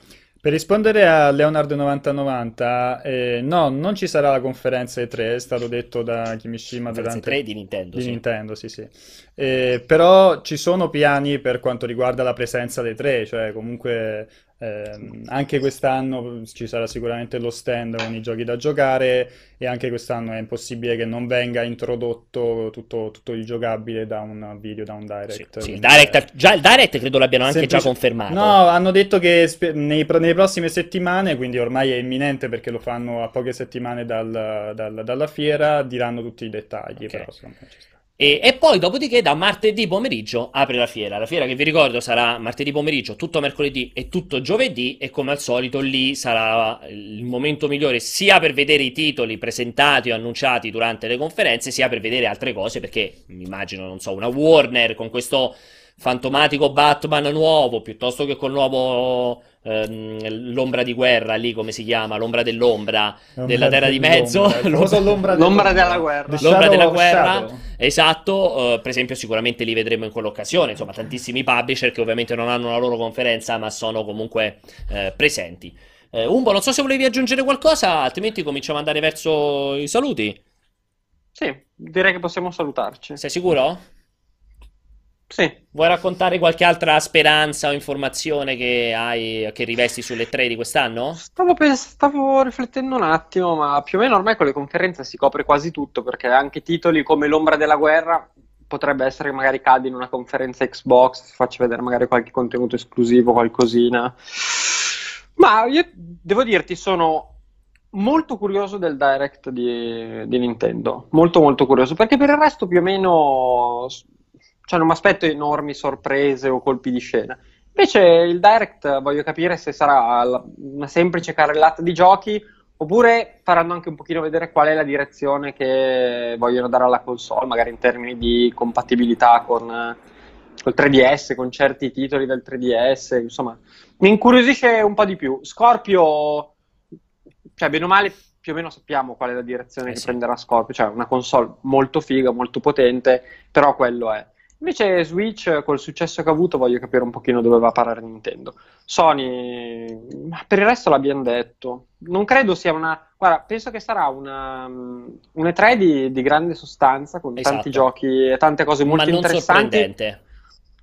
Per rispondere a Leonardo 9090, eh, no, non ci sarà la conferenza E3, è stato detto da Kimishima Conferenza durante... 3 di Nintendo, Di sì. Nintendo, sì, sì. Eh, però ci sono piani per quanto riguarda la presenza dei tre, cioè comunque ehm, anche quest'anno ci sarà sicuramente lo stand con i giochi da giocare e anche quest'anno è impossibile che non venga introdotto tutto, tutto il giocabile da un video, da un Sì, direct. sì, il Quindi, Direct, eh, già il Direct credo l'abbiano anche già semplice- confermato. No, hanno detto che spe- nei nelle prossime settimane, quindi ormai è imminente perché lo fanno a poche settimane dal- dal- dalla fiera, diranno tutti i dettagli, Ok. però me ci sta. E, e poi, dopodiché, da martedì pomeriggio apre la fiera. La fiera che vi ricordo sarà martedì pomeriggio, tutto mercoledì e tutto giovedì. E come al solito, lì sarà il momento migliore sia per vedere i titoli presentati o annunciati durante le conferenze, sia per vedere altre cose. Perché mi immagino, non so, una Warner con questo fantomatico Batman nuovo piuttosto che col nuovo ehm, l'ombra di guerra lì come si chiama l'ombra dell'ombra della terra di mezzo L'ombra, l'ombra L'ombra della guerra. L'ombra della guerra, esatto, eh, per esempio sicuramente li vedremo in quell'occasione, insomma tantissimi publisher che ovviamente non hanno la loro conferenza ma sono comunque eh, presenti. Eh, Umbo, non so se volevi aggiungere qualcosa, altrimenti cominciamo ad andare verso i saluti. Sì, direi che possiamo salutarci. Sei sicuro? Sì. Vuoi raccontare qualche altra speranza o informazione che hai, che rivesti sulle tre di quest'anno? Stavo, pens- stavo riflettendo un attimo, ma più o meno ormai con le conferenze si copre quasi tutto, perché anche titoli come L'ombra della guerra potrebbe essere che magari cadi in una conferenza Xbox, faccio vedere magari qualche contenuto esclusivo, qualcosina. Ma io devo dirti, sono molto curioso del direct di, di Nintendo, molto molto curioso, perché per il resto più o meno, cioè non mi aspetto enormi sorprese o colpi di scena. Invece il direct voglio capire se sarà una semplice carrellata di giochi oppure faranno anche un pochino vedere qual è la direzione che vogliono dare alla console, magari in termini di compatibilità con col 3DS, con certi titoli del 3DS, insomma, mi incuriosisce un po' di più. Scorpio, cioè, bene o male, più o meno sappiamo qual è la direzione Eh che sì. prenderà Scorpio, cioè una console molto figa, molto potente, però quello è. Invece Switch, col successo che ha avuto, voglio capire un pochino dove va a parare Nintendo. Sony, ma per il resto l'abbiamo detto. Non credo sia una... Guarda, penso che sarà una, un E3 di, di grande sostanza, con Esatto. tanti giochi e tante cose molto Ma non interessanti.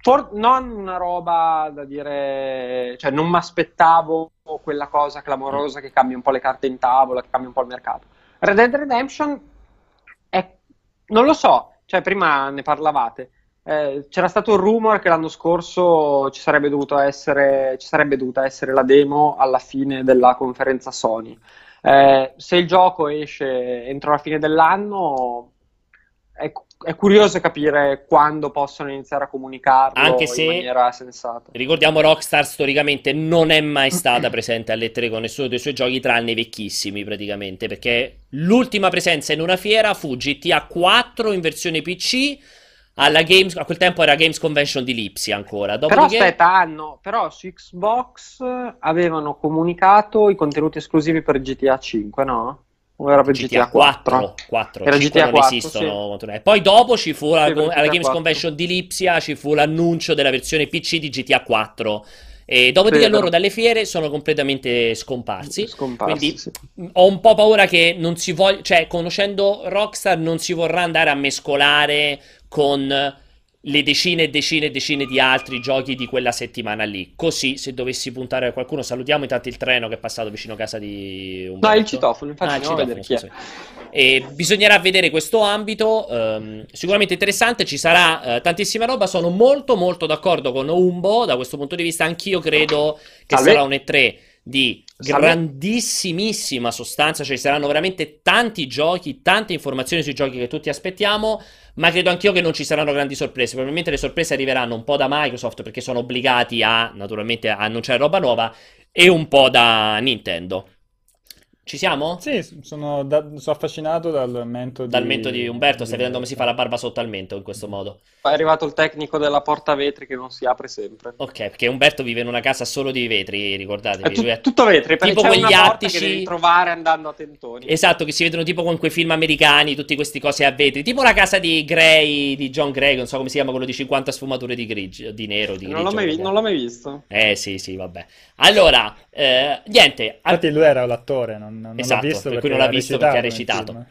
For- non una roba da dire, cioè non mi aspettavo quella cosa clamorosa che cambia un po' le carte in tavola, che cambia un po' il mercato. Red Dead Redemption è, non lo so, cioè prima ne parlavate. Eh, c'era stato il rumor che l'anno scorso ci sarebbe dovuto essere, ci sarebbe dovuta essere la demo alla fine della conferenza Sony. Eh, se il gioco esce entro la fine dell'anno, è, è curioso capire quando possono iniziare a comunicarlo Anche se- in maniera sensata. Ricordiamo Rockstar storicamente non è mai stata presente alle tre con nessuno dei suoi giochi tranne i vecchissimi praticamente perché l'ultima presenza in una fiera fu GTA 4 in versione PC Games, a quel tempo era Games Convention di Lipsia ancora Però dopodiché aspetta, hanno, però su Xbox avevano comunicato i contenuti esclusivi per GTA 5, no? O era per GTA GTA 4? 4, 4 Era 5 GTA non 4, esistono. E poi dopo ci fu la- Sì, alla Games 4. Convention di Lipsia, ci fu l'annuncio della versione PC di GTA 4. E dopodiché Sì, loro però- dalle fiere sono completamente scomparsi. Scomparsi, Quindi sì. ho un po' paura che non si voglia, cioè conoscendo Rockstar non si vorrà andare a mescolare con le decine e decine e decine di altri giochi di quella settimana lì. Così, se dovessi puntare a qualcuno, salutiamo intanto il treno che è passato vicino a casa di Umberto. No, il citofono, infatti Ah, il citofono, chi. E bisognerà vedere questo ambito, ehm, sicuramente interessante, ci sarà eh, tantissima roba, sono molto molto d'accordo con Umbo, da questo punto di vista anch'io credo che Salve. sarà un E3 di grandissimissima sostanza, cioè ci saranno veramente tanti giochi, tante informazioni sui giochi che tutti aspettiamo, ma credo anch'io che non ci saranno grandi sorprese, probabilmente le sorprese arriveranno un po' da Microsoft perché sono obbligati a naturalmente a annunciare roba nuova e un po' da Nintendo. Ci siamo? Sì, sono, da- sono affascinato dal mento di... Dal mento di Umberto, stai vedendo come si fa la barba sotto al mento in questo modo. È arrivato il tecnico della porta vetri che non si apre sempre. Ok, perché Umberto vive in una casa solo di vetri, ricordatevi. È tu- Lui è- tutto vetri, perché tipo c'è quegli una porta attici- che devi trovare andando a tentoni. Esatto, che si vedono tipo con quei film americani, tutti questi cose a vetri, tipo la casa di Gray, di John Gray, non so come si chiama, quello di 50 sfumature di grigio, di nero, di non, l'ho grigio. mai, non l'ho mai visto. Eh sì, sì, vabbè. Allora, eh, niente, Infatti lui era l'attore, non, non Esatto, l'ho visto per cui non l'ha ha visto perché ha recitato.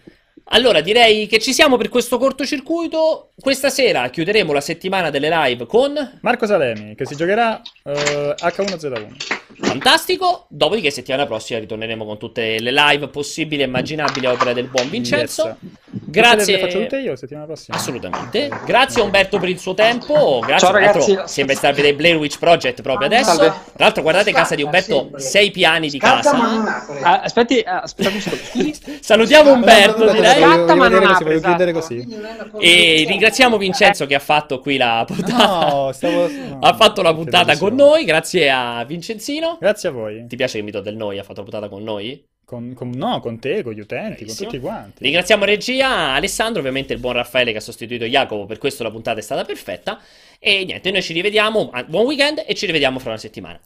Allora, direi che ci siamo per questo cortocircuito. Questa sera chiuderemo la settimana delle live con Marco Salemi, che si giocherà eh, H1Z1. Fantastico. Dopodiché, settimana prossima ritorneremo con tutte le live possibili e immaginabili a opera del buon Vincenzo. Yes. Grazie. Le faccio tutte io settimana prossima. Assolutamente. Grazie a Umberto per il suo tempo. Grazie Ciao, ragazzi. Sembra stare a vedere Blair Witch Project proprio adesso. Salve. Tra l'altro, guardate casa di Umberto, sei piani di casa. Ah, aspetti, ah, aspetta. Scusi. Salutiamo Umberto, direi. Voglio ma non apre, voglio chiudere esatto. così. E ringraziamo Vincenzo che ha fatto qui la puntata. No, stavo... no, ha fatto la puntata bellissimo. con noi. Grazie a Vincenzino. Grazie a voi. Ti piace che mi do del noi? Ha fatto la puntata con noi? Con, con- no, con te, con gli utenti, Bravissimo. con tutti quanti. Ringraziamo regia, Alessandro, ovviamente il buon Raffaele che ha sostituito Jacopo, per questo la puntata è stata perfetta. E niente, noi ci rivediamo, ah, buon weekend e ci rivediamo fra una settimana.